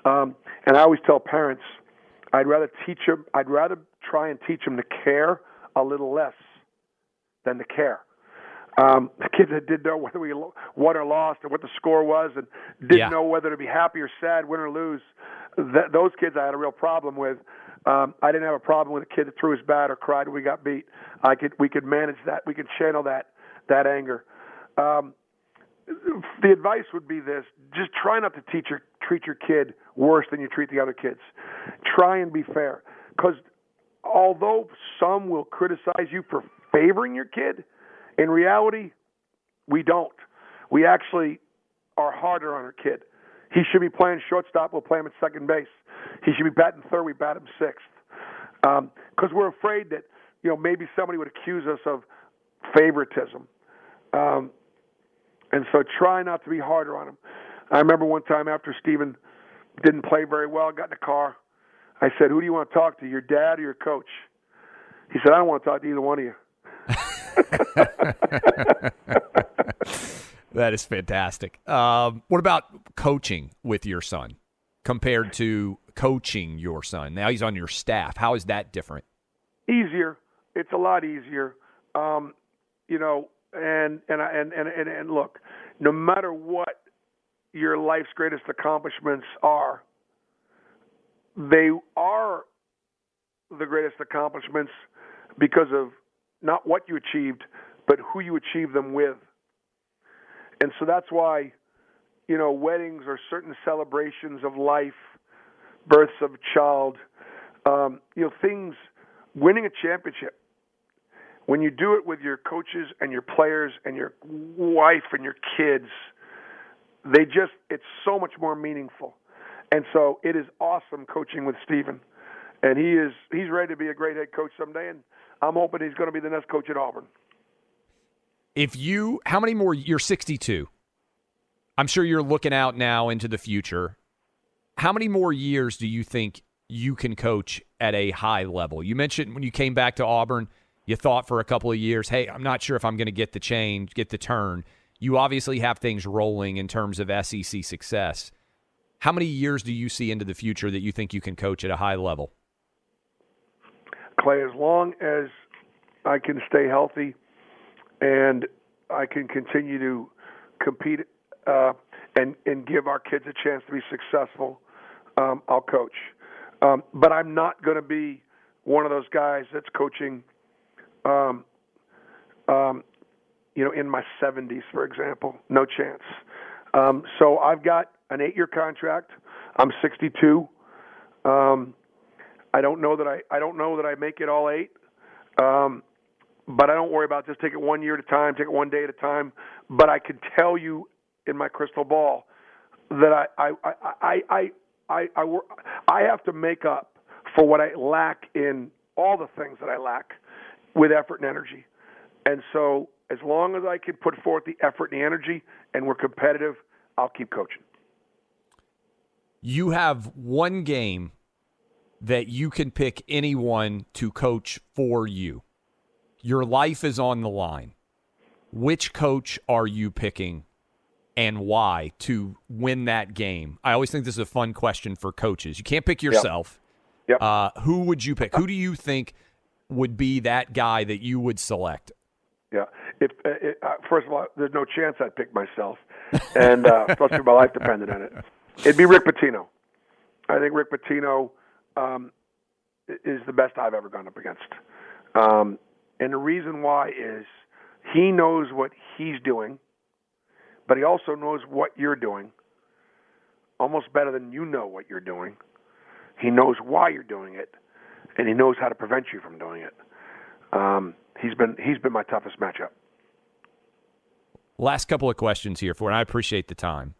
Um, and I always tell parents, I'd rather teach him. I'd rather try and teach him to care a little less than to care. Um, the kids that didn't know whether we won or lost or what the score was, and didn't Yeah. know whether to be happy or sad, win or lose, that, those kids I had a real problem with. Um, I didn't have a problem with a kid that threw his bat or cried when we got beat. I could we could manage that. We could channel that that anger. Um, the advice would be this: just try not to teach your treat your kid worse than you treat the other kids. Try and be fair, because although some will criticize you for favoring your kid, in reality, we don't. We actually are harder on our kid. He should be playing shortstop. We'll play him at second base. He should be batting third. We bat him sixth. Because we're afraid that you know maybe somebody would accuse us of favoritism. Um, and so try not to be harder on him. I remember one time after Stephen didn't play very well, got in the car. I said, "Who do you want to talk to, your dad or your coach?" He said, "I don't want to talk to either one of you." That is fantastic. Um, what about coaching with your son compared to coaching your son? Now he's on your staff. How is that different? easier. It's a lot easier. Um, you know, and and and and and, and look, no matter what your life's greatest accomplishments are, they are the greatest accomplishments because of not what you achieved, but who you achieved them with. And so that's why, you know, weddings or certain celebrations of life, births of a child, um, you know, things, winning a championship. When you do it with your coaches and your players and your wife and your kids, they just, it's so much more meaningful. And so it is awesome coaching with Stephen. And he is, he's ready to be a great head coach someday. And I'm hoping he's going to be the next coach at Auburn. If you, how many more? You're 62. I'm sure you're looking out now into the future. How many more years do you think you can coach at a high level? You mentioned when you came back to Auburn, you thought for a couple of years, hey, I'm not sure if I'm going to get the change, get the turn. You obviously have things rolling in terms of SEC success. How many years do you see into the future that you think you can coach at a high level? Clay, as long as I can stay healthy and I can continue to compete uh, and and give our kids a chance to be successful, um, I'll coach. Um, but I'm not going to be one of those guys that's coaching, um, um, you know, in my 70s, for example. No chance. Um, so I've got an eight-year contract. I'm 62. Um, I don't know that I I don't know that I make it all eight. Um, but I don't worry about just take it one year at a time, take it one day at a time. But I can tell you in my crystal ball that I I I I I I, I, I have to make up for what I lack in all the things that I lack with effort and energy. And so as long as I can put forth the effort and the energy and we're competitive, I'll keep coaching. You have one game that you can pick anyone to coach for you. Your life is on the line. Which coach are you picking and why to win that game? I always think this is a fun question for coaches. You can't pick yourself. Yep. Uh, who would you pick? Who do you think would be that guy that you would select? Yeah. If uh, it, uh, first of all, there's no chance I'd pick myself, and uh, especially if my life depended on it. It'd be Rick Pitino. I think Rick Pitino um, is the best I've ever gone up against, um, and the reason why is he knows what he's doing, but he also knows what you're doing, almost better than you know what you're doing. He knows why you're doing it, and he knows how to prevent you from doing it. Um, he's been he's been my toughest matchup. Last couple of questions here for, and I appreciate the time.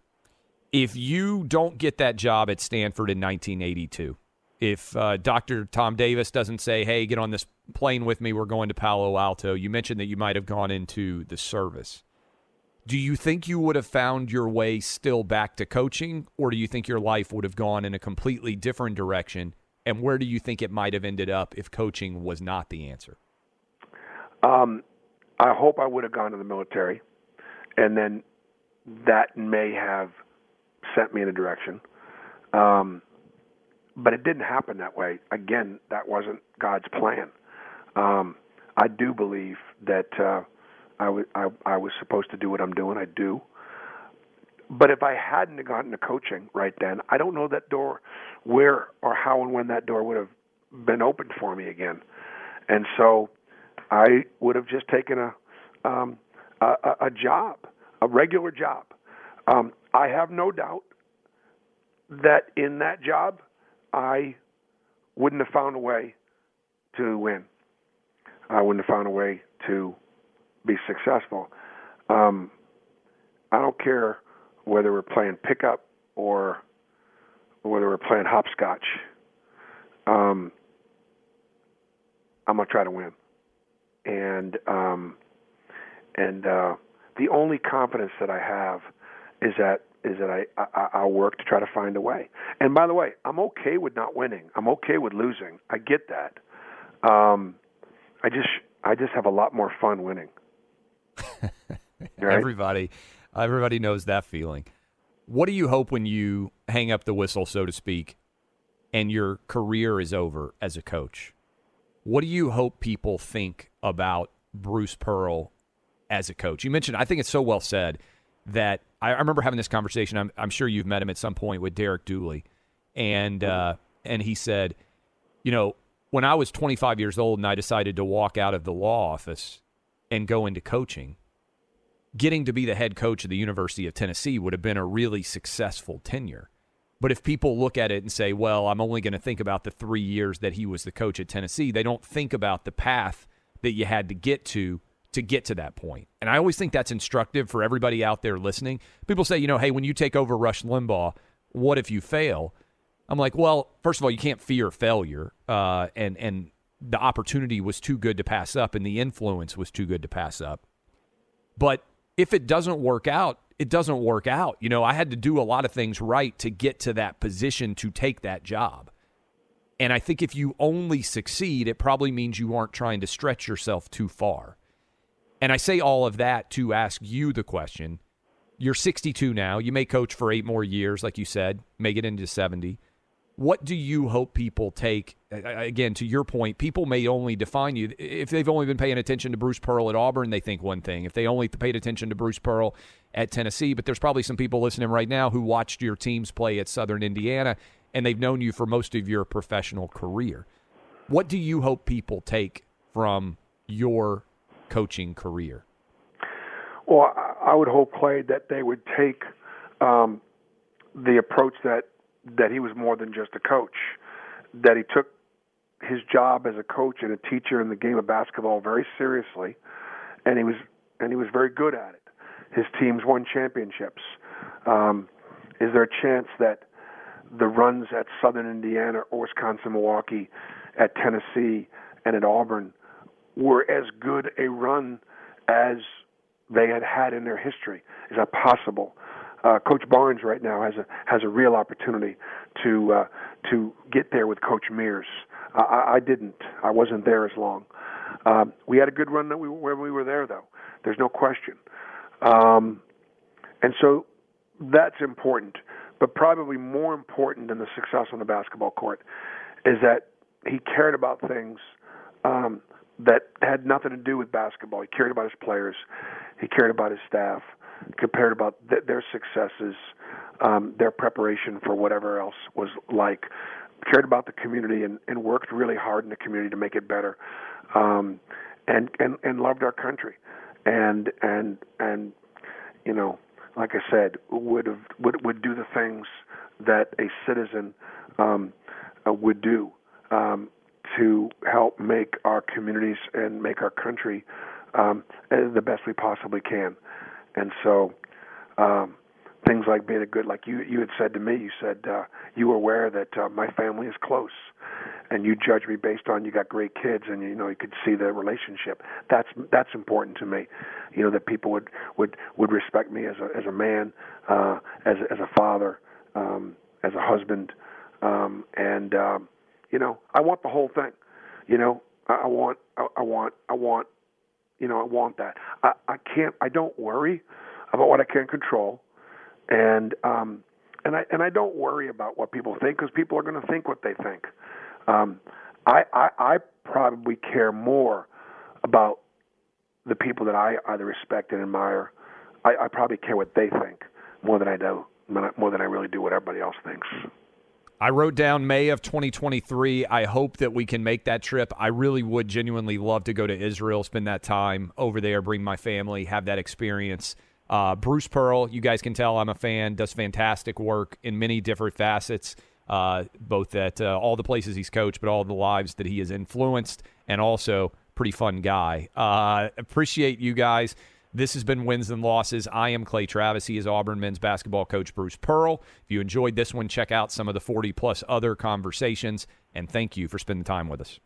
If you don't get that job at Stanford in 1982, if uh, Dr. Tom Davis doesn't say, hey, get on this plane with me, we're going to Palo Alto, you mentioned that you might have gone into the service. Do you think you would have found your way still back to coaching, or do you think your life would have gone in a completely different direction? And where do you think it might have ended up if coaching was not the answer? Um, I hope I would have gone to the military, and then that may have sent me in a direction. Um, but it didn't happen that way. Again, that wasn't God's plan. Um, I do believe that uh, I, w- I, I was supposed to do what I'm doing. I do. But if I hadn't gotten to coaching right then, I don't know that door, where or how and when that door would have been opened for me again. And so I would have just taken a um, a, a job, a regular job. Um, I have no doubt that in that job, I wouldn't have found a way to win. I wouldn't have found a way to be successful. Um, I don't care whether we're playing pickup or whether we're playing hopscotch. Um, I'm gonna try to win, and um, and uh, the only confidence that I have is that is that I, I I'll work to try to find a way. And by the way, I'm okay with not winning. I'm okay with losing. I get that. Um, I just I just have a lot more fun winning. right? Everybody, everybody knows that feeling. What do you hope when you hang up the whistle, so to speak, and your career is over as a coach? What do you hope people think about Bruce Pearl as a coach? You mentioned, I think it's so well said that I, remember having this conversation. I'm, I'm, sure you've met him at some point with Derek Dooley, and uh, and he said, you know, when I was 25 years old and I decided to walk out of the law office and go into coaching, getting to be the head coach of the University of Tennessee would have been a really successful tenure. But if people look at it and say, well, I'm only going to think about the three years that he was the coach at Tennessee, they don't think about the path that you had to get to to get to that point. And I always think that's instructive for everybody out there listening. People say, you know, hey, when you take over Rush Limbaugh, what if you fail? I'm like, well, first of all, you can't fear failure, uh, and and the opportunity was too good to pass up, and the influence was too good to pass up. But if it doesn't work out, it doesn't work out. You know, I had to do a lot of things right to get to that position to take that job. And I think if you only succeed, it probably means you aren't trying to stretch yourself too far. And I say all of that to ask you the question. You're 62 now. You may coach for eight more years, like you said, may get into 70. What do you hope people take? Again, to your point, people may only define you if they've only been paying attention to Bruce Pearl at Auburn. They think one thing. If they only paid attention to Bruce Pearl at Tennessee, but there's probably some people listening right now who watched your teams play at Southern Indiana and they've known you for most of your professional career. What do you hope people take from your coaching career? Well, I would hope Clay that they would take um, the approach that that he was more than just a coach, that he took his job as a coach and a teacher in the game of basketball very seriously, and he was and he was very good at it. His teams won championships. Um, is there a chance that the runs at Southern Indiana or Wisconsin, Milwaukee, at Tennessee, and at Auburn were as good a run as they had had in their history? Is that possible? uh, Coach Barnes right now has a has a real opportunity to uh, to get there with Coach Mears. I, I didn't. I wasn't there as long. Um, we had a good run that we, when we were there, though. There's no question. Um, and so that's important. But probably more important than the success on the basketball court is that he cared about things um, that had nothing to do with basketball. He cared about his players. He cared about his staff compared about th- their successes, um, their preparation for whatever else was like, cared about the community and, and worked really hard in the community to make it better, um, and and and loved our country, and and and you know, like I said, would have would would do the things that a citizen um, uh, would do um, to help make our communities and make our country um, the best we possibly can. And so um, things like being a good like you you had said to me you said uh, you were aware that uh, my family is close. And you judge me based on you got great kids and you know you could see the relationship. That's that's important to me you know that people would would would respect me as a as a man uh as as a father um as a husband um and um you know I want the whole thing you know I, I want I, I want I want you know I want that I I can't I don't worry about what I can't control and um and I and I don't worry about what people think because people are going to think what they think. Um, I, I I probably care more about the people that I either respect and admire. I, I probably care what they think more than I do more than I really do what everybody else thinks. I wrote down May of 2023. I hope that we can make that trip. I really would genuinely love to go to Israel, spend that time over there, bring my family, have that experience. Uh, Bruce Pearl, you guys can tell I'm a fan, does fantastic work in many different facets, uh, both at uh, all the places he's coached, but all the lives that he has influenced, and also pretty fun guy. Uh, appreciate you guys. This has been Wins and Losses. I am Clay Travis. He is Auburn men's basketball coach Bruce Pearl. If you enjoyed this one, check out some of the 40 plus other conversations, and thank you for spending time with us.